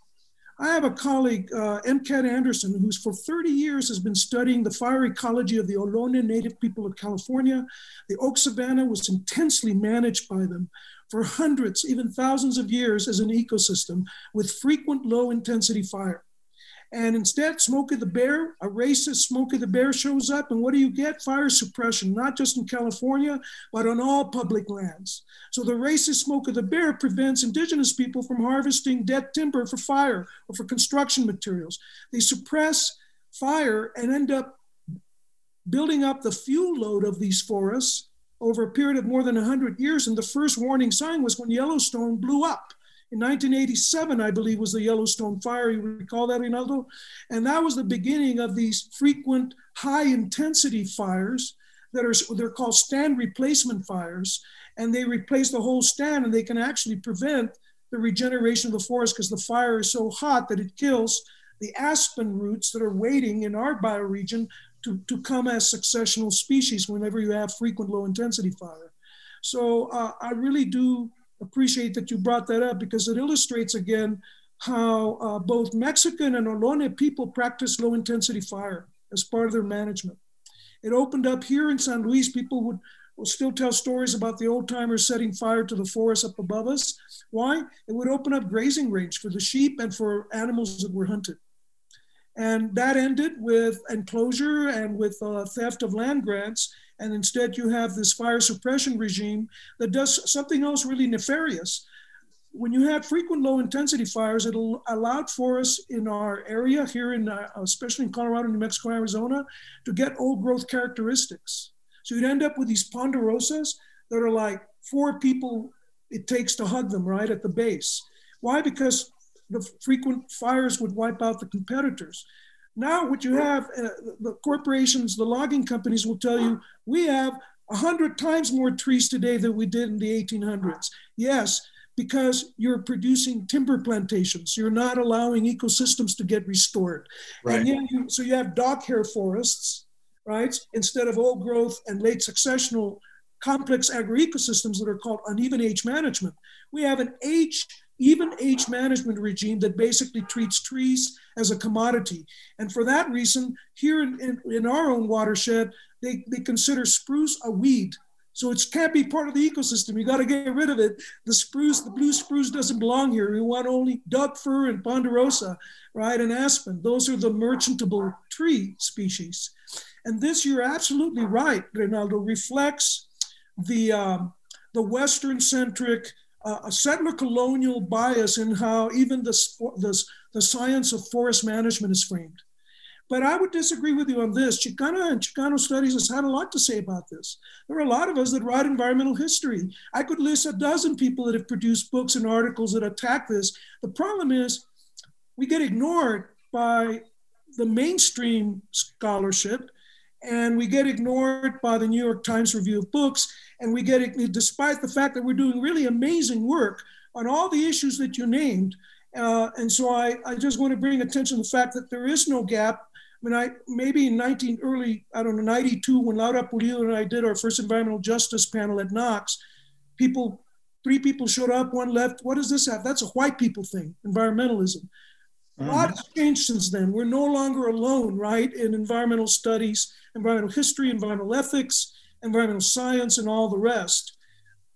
I have a colleague, uh, M. Kat Anderson, who's for 30 years has been studying the fire ecology of the Ohlone native people of California. The oak savanna was intensely managed by them for hundreds, even thousands of years as an ecosystem with frequent low intensity fire. And instead, Smokey the Bear, a racist Smokey the Bear shows up. And what do you get? Fire suppression, not just in California, but on all public lands. So the racist Smokey the Bear prevents indigenous people from harvesting dead timber for fire or for construction materials. They suppress fire and end up building up the fuel load of these forests over a period of more than 100 years. And the first warning sign was when Yellowstone blew up. In 1987, I believe, was the Yellowstone fire. You recall that, Reynaldo? And that was the beginning of these frequent high intensity fires that are they're called stand replacement fires. And they replace the whole stand and they can actually prevent the regeneration of the forest because the fire is so hot that it kills the aspen roots that are waiting in our bioregion to, to come as successional species whenever you have frequent low intensity fire. So uh, I really do appreciate that you brought that up because it illustrates again how uh, both Mexican and Ohlone people practice low intensity fire as part of their management. It opened up here in San Luis. People would will still tell stories about the old timers setting fire to the forest up above us. Why? It would open up grazing range for the sheep and for animals that were hunted. And that ended with enclosure and with uh, theft of land grants and instead you have this fire suppression regime that does something else really nefarious. When you had frequent low intensity fires, it allowed for us in our area here in, uh, especially in Colorado, New Mexico, Arizona, to get old growth characteristics. So you'd end up with these ponderosas that are like four people it takes to hug them right at the base. Why? Because the frequent fires would wipe out the competitors. Now, what you have, uh, the corporations, the logging companies will tell you, we have 100 times more trees today than we did in the 1800s. Yes, because you're producing timber plantations. You're not allowing ecosystems to get restored. Right. And you, so you have dog hair forests, right? Instead of old growth and late successional complex agroecosystems that are called uneven age management. We have an age, even age management regime that basically treats trees as a commodity. And for that reason, here in, in, in our own watershed, they, they consider spruce a weed. So it can't be part of the ecosystem. You got to get rid of it. The spruce, the blue spruce doesn't belong here. We want only Doug fir and ponderosa, right, and aspen. Those are the merchantable tree species. And this, you're absolutely right, Reynaldo, reflects the, um, the Western centric uh, settler colonial bias in how even the, the, the science of forest management is framed. But I would disagree with you on this. Chicana and Chicano Studies has had a lot to say about this. There are a lot of us that write environmental history. I could list a dozen people that have produced books and articles that attack this. The problem is we get ignored by the mainstream scholarship and we get ignored by the New York Times Review of Books, and we get it despite the fact that we're doing really amazing work on all the issues that you named. Uh, and so I, I just want to bring attention to the fact that there is no gap. I mean, I maybe in 19 early, I don't know, 92, when Laura Pulido and I did our first environmental justice panel at NACCS, people, three people showed up, one left. What does this have? That's a white people thing, environmentalism. A lot has changed since then. We're no longer alone, right, in environmental studies, environmental history, environmental ethics, environmental science, and all the rest.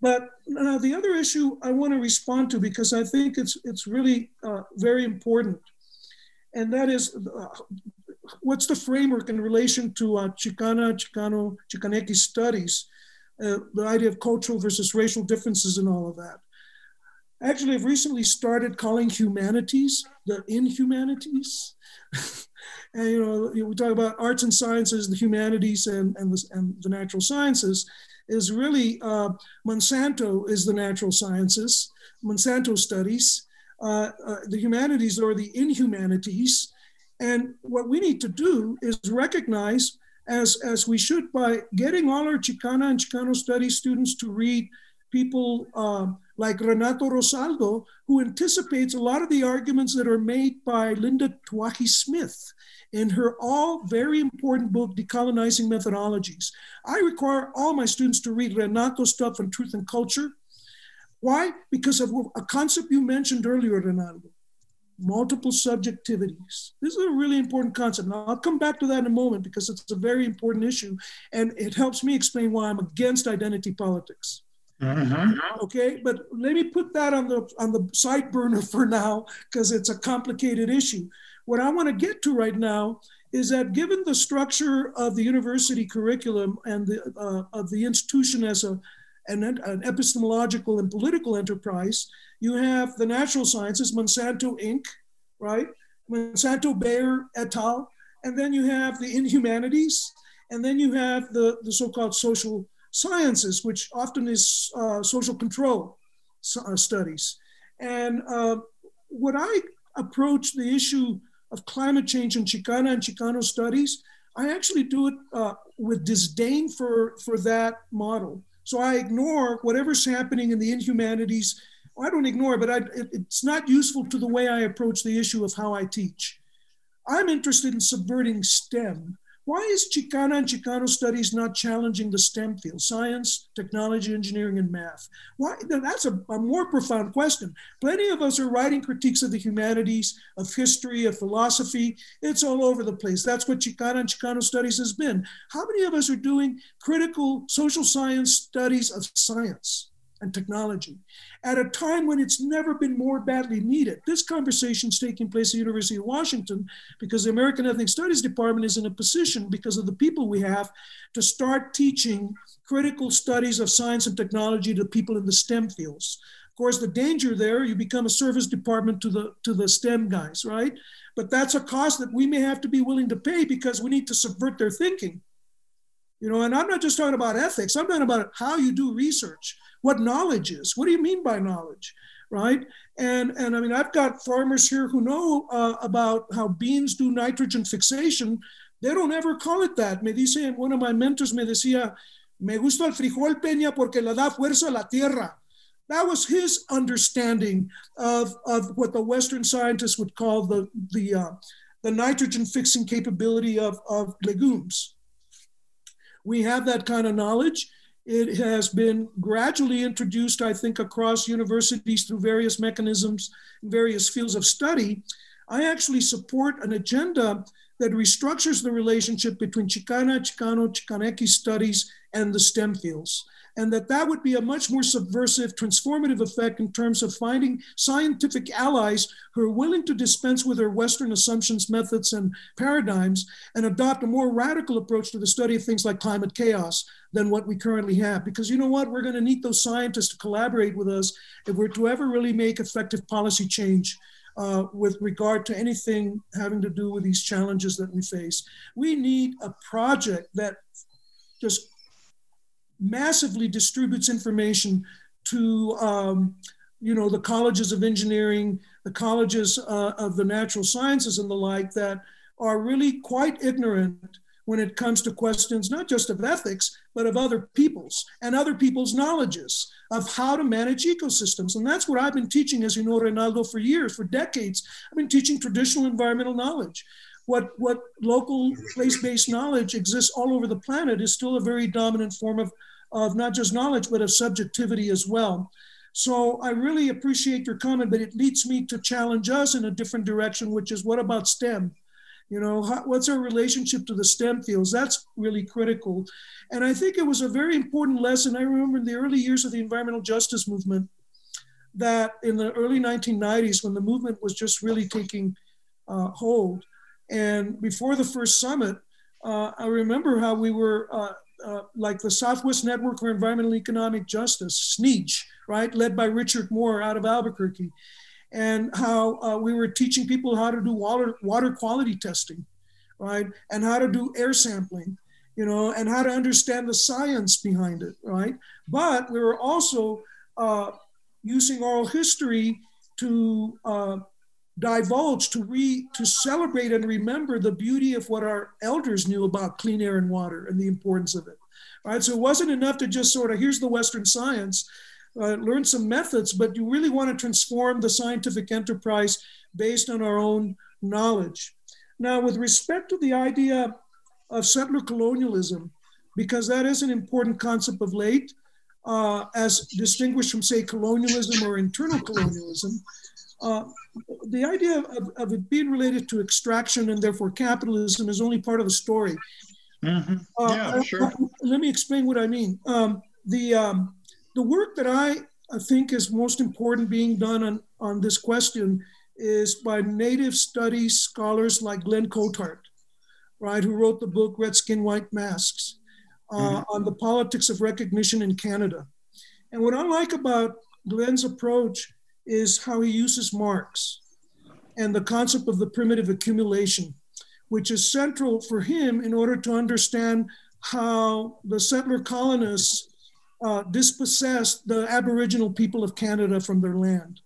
But now the other issue I want to respond to because I think it's it's really uh, very important, and that is uh, what's the framework in relation to uh, Chicana, Chicano, Chicaneke studies, uh, the idea of cultural versus racial differences and all of that. Actually, I've recently started calling humanities the inhumanities. [laughs] and you know, we talk about arts and sciences, the humanities, and and the, and the natural sciences. Is really uh, Monsanto is the natural sciences, Monsanto studies. Uh, uh, the humanities are the inhumanities, and what we need to do is recognize, as as we should, by getting all our Chicana and Chicano studies students to read people uh, like Renato Rosaldo, who anticipates a lot of the arguments that are made by Linda Tuhiwai Smith in her all very important book, Decolonizing Methodologies. I require all my students to read Renato's stuff on truth and culture. Why? Because of a concept you mentioned earlier, Renato multiple subjectivities. This is a really important concept. Now, I'll come back to that in a moment because it's a very important issue and it helps me explain why I'm against identity politics. Mm-hmm. Okay, but let me put that on the on the side burner for now because it's a complicated issue. What I want to get to right now is that given the structure of the university curriculum and the uh, of the institution as a an, an epistemological and political enterprise, you have the natural sciences, Monsanto Inc., right? Monsanto Bayer et al. And then you have the inhumanities, and then you have the, the so-called social sciences, which often is uh, social control uh, studies. And uh, what I approach the issue of climate change in Chicana and Chicano studies, I actually do it uh, with disdain for, for that model. So I ignore whatever's happening in the inhumanities. I don't ignore, but I, it, it's not useful to the way I approach the issue of how I teach. I'm interested in subverting STEM why is Chicana and Chicano studies not challenging the STEM field, science, technology, engineering, and math? Why? That's a, a, more profound question. Plenty of us are writing critiques of the humanities, of history, of philosophy. It's all over the place. That's what Chicana and Chicano studies has been. How many of us are doing critical social science studies of science? And technology at a time when it's never been more badly needed. This conversation is taking place at the University of Washington because the American Ethnic Studies Department is in a position, because of the people we have, to start teaching critical studies of science and technology to people in the STEM fields. Of course, the danger there, you become a service department to the, to the STEM guys, right? But that's a cost that we may have to be willing to pay because we need to subvert their thinking. You know, and I'm not just talking about ethics, I'm talking about how you do research, what knowledge is. What do you mean by knowledge? Right? And, and I mean, I've got farmers here who know uh, about how beans do nitrogen fixation. They don't ever call it that. Me dice, one of my mentors me decía, me gusta el frijol peña porque le da fuerza a la tierra. That was his understanding of, of what the Western scientists would call the, the, uh, the nitrogen fixing capability of, of legumes. We have that kind of knowledge. It has been gradually introduced, I think, across universities through various mechanisms, in various fields of study. I actually support an agenda that restructures the relationship between Chicana, Chicano, Chicanecki studies and the STEM fields and that that would be a much more subversive, transformative effect in terms of finding scientific allies who are willing to dispense with their Western assumptions, methods, and paradigms and adopt a more radical approach to the study of things like climate chaos than what we currently have. Because you know what? We're going to need those scientists to collaborate with us if we're to ever really make effective policy change. Uh, with regard to anything having to do with these challenges that we face. We need a project that just massively distributes information to um, you know the colleges of engineering, the colleges uh, of the natural sciences and the like that are really quite ignorant when it comes to questions not just of ethics but of other people's and other people's knowledges of how to manage ecosystems. And that's what i've been teaching as you know Reynaldo for years for decades. I've been teaching traditional environmental knowledge. What what local place-based knowledge exists all over the planet is still a very dominant form of of not just knowledge, but of subjectivity as well. So I really appreciate your comment, but it leads me to challenge us in a different direction, which is what about STEM? You know, how, what's our relationship to the STEM fields? That's really critical. And I think it was a very important lesson. I remember in the early years of the environmental justice movement that in the early 1990s, when the movement was just really taking uh, hold, and before the first summit, uh, I remember how we were uh, uh, like the Southwest Network for Environmental Economic Justice, SNEEJ, right, led by Richard Moore out of Albuquerque, and how uh, we were teaching people how to do water, water quality testing, right, and how to do air sampling, you know, and how to understand the science behind it, right? But we were also uh, using oral history to uh, divulge to re to celebrate and remember the beauty of what our elders knew about clean air and water and the importance of it. Right so it wasn't enough to just sort of here's the western science uh, learn some methods but you really want to transform the scientific enterprise based on our own knowledge. Now with respect to the idea of settler colonialism because that is an important concept of late uh, as distinguished from say colonialism or internal colonialism uh, the idea of, of, it being related to extraction and therefore capitalism is only part of the story.
Mm-hmm. Uh, yeah, uh, sure.
let me explain what I mean. Um, the um, the work that I, I think is most important being done on, on this question is by Native studies scholars like Glen Coulthard, right, who wrote the book Red Skin, White Masks uh, mm-hmm. on the politics of recognition in Canada. And what I like about Glen's approach is how he uses Marx and the concept of the primitive accumulation, which is central for him in order to understand how the settler colonists uh, dispossessed the Aboriginal people of Canada from their land.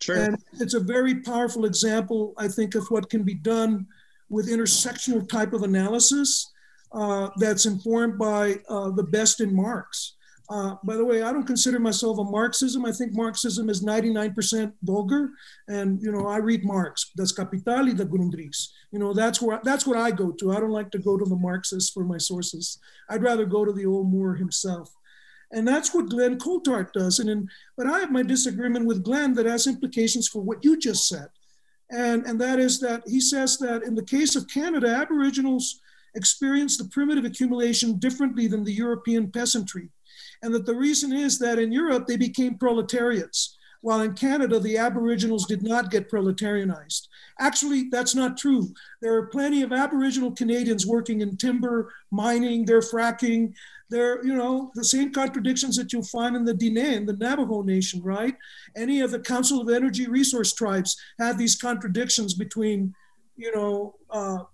Sure. And it's a very powerful example, I think, of what can be done with intersectional type of analysis uh, that's informed by uh, the best in Marx. Uh, by the way, I don't consider myself a Marxism. I think Marxism is 99% vulgar, and you know I read Marx. Das Kapital y the Grundrisse. You know that's where that's what I go to. I don't like to go to the Marxists for my sources. I'd rather go to the old Moor himself, and that's what Glen Coulthard does. And in, but I have my disagreement with Glen that has implications for what you just said, and and that is that he says that in the case of Canada, Aboriginals experience the primitive accumulation differently than the European peasantry and that the reason is that in Europe they became proletariats, while in Canada the Aboriginals did not get proletarianized. Actually, that's not true. There are plenty of Aboriginal Canadians working in timber, mining, they're fracking. They're, you know, the same contradictions that you'll find in the Diné, the Navajo Nation, right? Any of the Council of Energy Resource tribes have these contradictions between, you know, uh,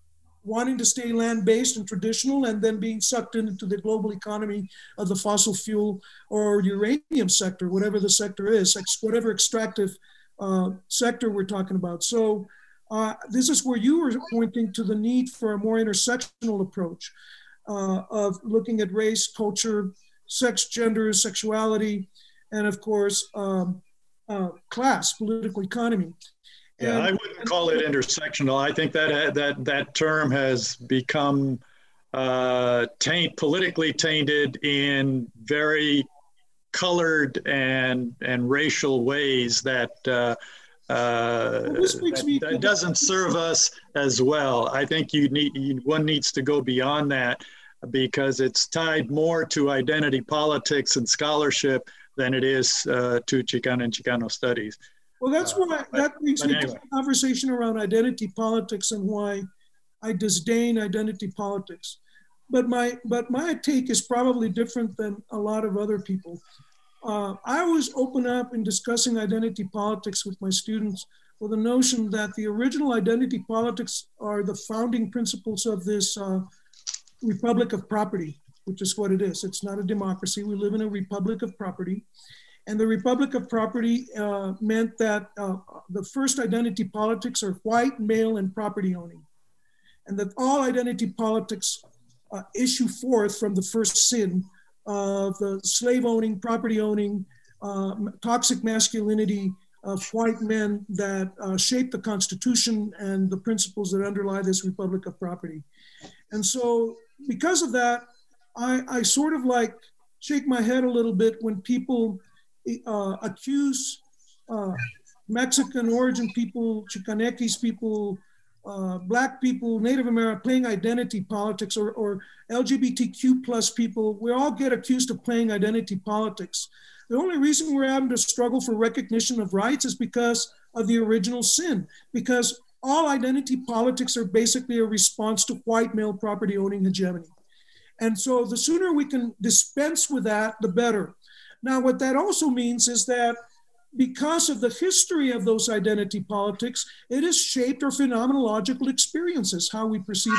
wanting to stay land based and traditional and then being sucked into the global economy of the fossil fuel or uranium sector, whatever the sector is, whatever extractive uh, sector we're talking about. So uh, this is where you were pointing to the need for a more intersectional approach uh, of looking at race, culture, sex, gender, sexuality, and of course, um, uh, class, political economy.
Yeah, I wouldn't call it intersectional. I think that that that term has become uh, taint politically tainted in very colored and and racial ways that uh, uh, that, that, doesn't serve us as well. I think you need you, one needs to go beyond that because it's tied more to identity politics and scholarship than it is uh, to Chicano and Chicano studies.
Well, that's why uh, that brings me anyway. to the conversation around identity politics and why I disdain identity politics. But my but my take is probably different than a lot of other people. Uh, I always open up in discussing identity politics with my students with the notion that the original identity politics are the founding principles of this uh, republic of property, which is what it is. It's not a democracy. We live in a republic of property. And the Republic of Property uh, meant that uh, the first identity politics are white, male, and property owning. And that all identity politics uh, issue forth from the first sin of the slave owning, property owning, uh, toxic masculinity of white men that uh, shape the Constitution and the principles that underlie this Republic of Property. And so, because of that, I, I sort of like shake my head a little bit when people uh, accuse uh, Mexican origin people, Chicanx people, uh, Black people, Native American playing identity politics, or, or LGBTQ plus people. We all get accused of playing identity politics. The only reason we're having to struggle for recognition of rights is because of the original sin, because all identity politics are basically a response to white male property owning hegemony. And so the sooner we can dispense with that, the better. Now, what that also means is that because of the history of those identity politics, it has shaped our phenomenological experiences, how we perceive,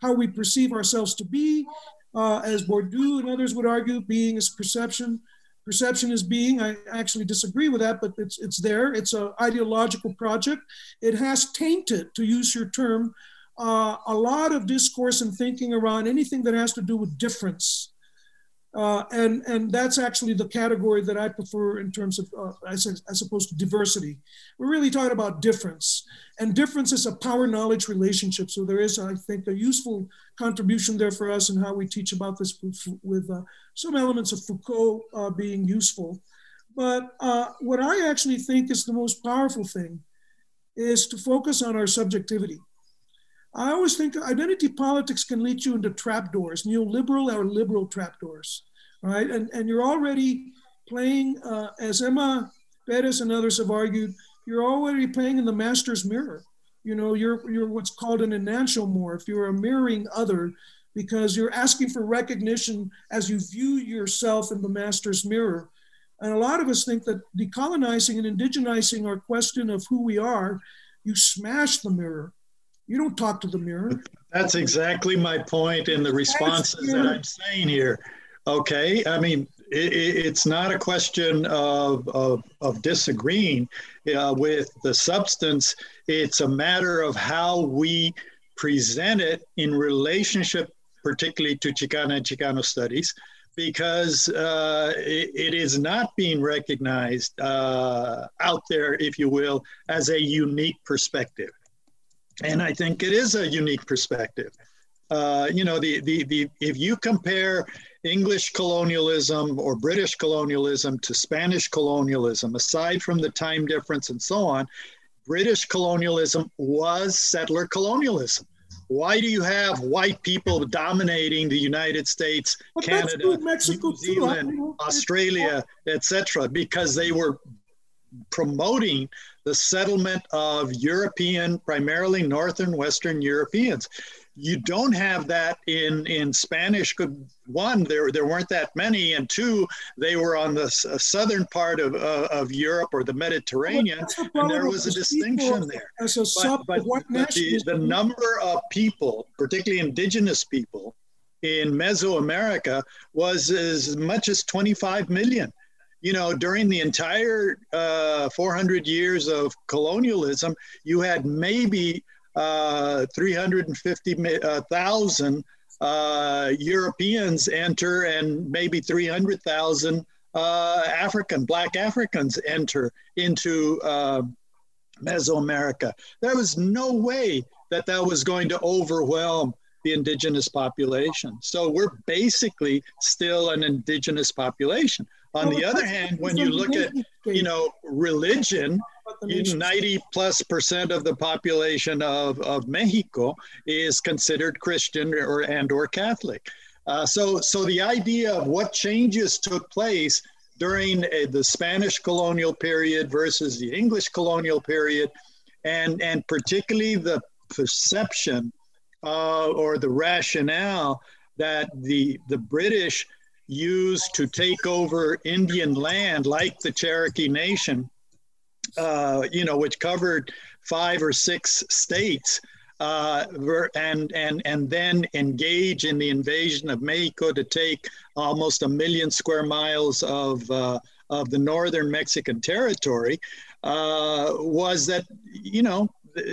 how we perceive ourselves to be. Uh, as Bourdieu and others would argue, being is perception. Perception is being. I actually disagree with that, but it's, it's there. It's an ideological project. It has tainted, to use your term, uh, a lot of discourse and thinking around anything that has to do with difference uh, and, and that's actually the category that I prefer in terms of, uh, as, as opposed to diversity. We're really talking about difference. And difference is a power knowledge relationship. So there is, I think, a useful contribution there for us in how we teach about this with, uh, some elements of Foucault uh, being useful. But uh, what I actually think is the most powerful thing is to focus on our subjectivity. I always think identity politics can lead you into trapdoors, neoliberal or liberal trapdoors, right? And, and you're already playing, uh, as Emma Bettis and others have argued, you're already playing in the master's mirror. You know, you're, you're what's called an enantiomorph. You're a mirroring other because you're asking for recognition as you view yourself in the master's mirror. And a lot of us think that decolonizing and indigenizing our question of who we are, you smash the mirror you don't talk to the mirror.
That's exactly my point in the responses that I'm saying here. Okay, I mean, it, it's not a question of, of, of disagreeing uh, with the substance. It's a matter of how we present it in relationship, particularly to Chicana and Chicano studies, because uh, it, it is not being recognized uh, out there, if you will, as a unique perspective and I think it is a unique perspective. Uh, you know, the, the, the, if you compare English colonialism or British colonialism to Spanish colonialism, aside from the time difference and so on, British colonialism was settler colonialism. Why do you have white people dominating the United States, well, Canada, Mexico, New Zealand, Australia, etc.? Because they were promoting the settlement of European, primarily Northern Western Europeans. you don't have that in in Spanish. One, there there weren't that many, and two, they were on the uh, southern part of uh, of Europe or the Mediterranean, the and there was a distinction there.
As a but, but, but
the, the number of people, particularly indigenous people, in Mesoamerica was as much as 25 million. You know, during the entire uh, 400 years of colonialism, you had maybe uh, 350,000 uh, Europeans enter and maybe 300,000 uh, African, Black Africans enter into uh, Mesoamerica. There was no way that that was going to overwhelm the indigenous population. So we're basically still an indigenous population. On the other hand, when you look at, you know, religion, 90 plus percent of the population of, of Mexico is considered Christian or and or Catholic. Uh, so, so the idea of what changes took place during a, the Spanish colonial period versus the English colonial period, and and particularly the perception uh, or the rationale that the the British used to take over Indian land, like the Cherokee Nation, uh, you know, which covered five or six states, uh, and and and then engage in the invasion of Mexico to take almost a million square miles of uh, of the northern Mexican territory, uh, was that you know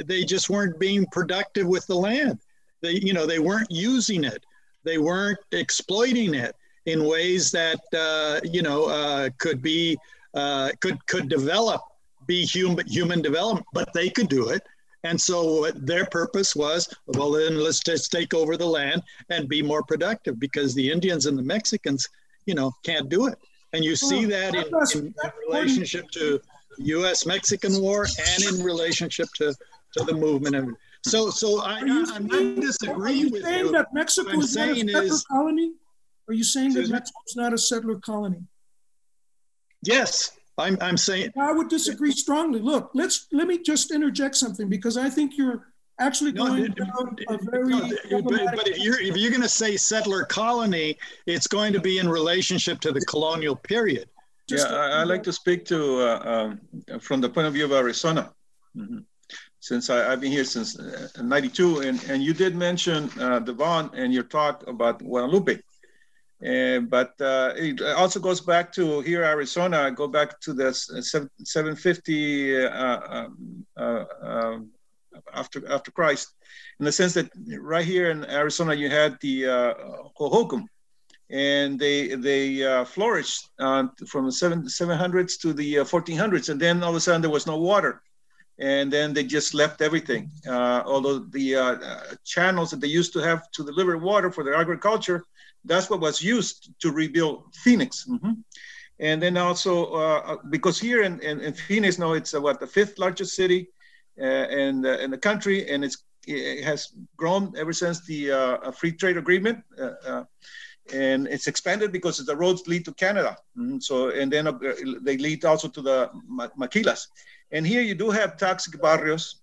they just weren't being productive with the land. They you know they weren't using it. They weren't exploiting it in ways that uh, you know uh, could be uh, could could develop be human human development, but they could do it. And so their purpose was, well, then let's just take over the land and be more productive because the Indians and the Mexicans, you know, can't do it. And you see that in, in, in relationship to U.S. Mexican War and in relationship to, to the movement. And so, so I, am not disagreeing with
you. That Mexico is a is, colony? Are you saying that Mexico is not a settler colony?
Yes, I'm, I'm saying
I would disagree strongly. Look, let's let me just interject something because I think you're actually going no, down a very. No,
but, but, if you're if you're going to say settler colony, it's going to be in relationship to the colonial period.
Just yeah, I, I like to speak to uh, um, from the point of view of Arizona. Mm-hmm. Since I, have been here since '92, uh, and, and you did mention uh, Devon and your talk about Guadalupe. Uh, but uh, it also goes back to here, Arizona. Go back to the 750 uh, um, uh, um, after after Christ, in the sense that right here in Arizona you had the uh, Hohokam, and they they uh, flourished from the seven, 700s to the 1400s, and then all of a sudden there was no water and then they just left everything. Uh, although the uh, channels that they used to have to deliver water for their agriculture that's what was used to rebuild Phoenix. Mm-hmm. And then also uh, uh, because here in, in, in, Phoenix, now it's uh, what the fifth largest city uh, in, in the country, and it's it has grown ever since the uh, free trade agreement. Uh, and it's expanded because the roads lead to Canada. Mm-hmm. So, and then they lead also to the maquilas. And here you do have toxic barrios,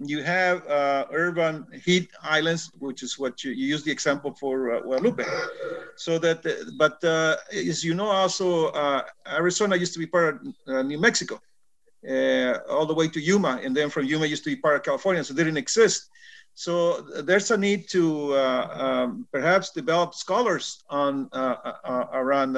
you have uh, urban heat islands, which is what you, you use the example for uh, Guadalupe. So that, but uh, as you know, also uh, Arizona used to be part of uh, New Mexico, uh, all the way to Yuma, and then from Yuma used to be part of California, so didn't exist. So there's a need to um, perhaps develop scholars on around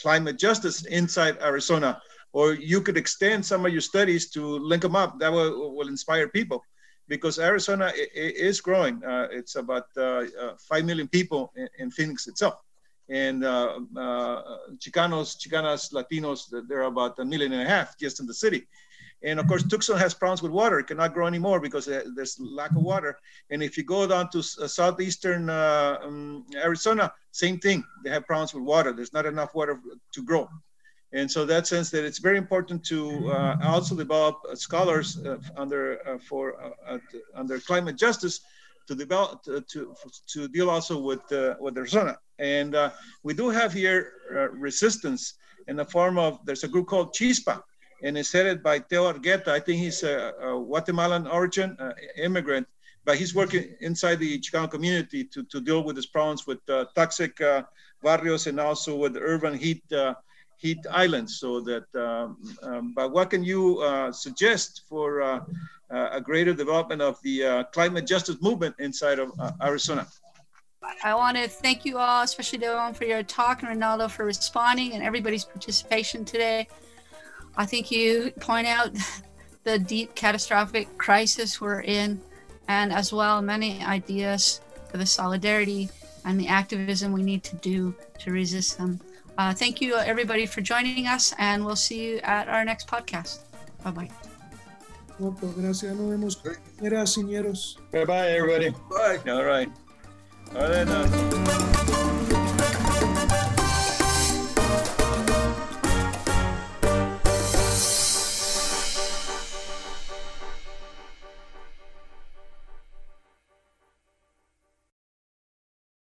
climate justice inside Arizona or you could extend some of your studies to link them up. That will, will inspire people because Arizona is growing. Uh, it's about uh, uh, 5 million people in, in Phoenix itself. And uh, uh, Chicanos, Chicanas, Latinos, there are about a million and a half just in the city. And of course, Tucson has problems with water. It cannot grow anymore because there's lack of water. And if you go down to southeastern um, Arizona, same thing. They have problems with water. There's not enough water to grow. And so that sense that it's very important to uh, also develop uh, scholars uh, under uh, for uh, under climate justice to develop to to, deal also with uh, with Arizona. And we do have here resistance in the form of there's a group called Chispa, and it's headed by Teo Argueta. I think he's a, a Guatemalan origin immigrant but he's working inside the Chicano community to, to deal with these problems with uh, toxic uh, barrios and also with urban heat uh, heat islands. So that, um, um, but what can you uh, suggest for uh, uh, a greater development of the climate justice movement inside of Arizona?
I want to thank you all, especially Devon, for your talk and Reynaldo for responding and everybody's participation today. I think you point out [laughs] the deep catastrophic crisis we're in, and as well many ideas for the solidarity and the activism we need to do to resist them. Uh, thank you, everybody, for joining us, and we'll see you at our next podcast. Bye bye.
gracias. Nos vemos.
Bye bye, everybody.
Bye. All right. All right.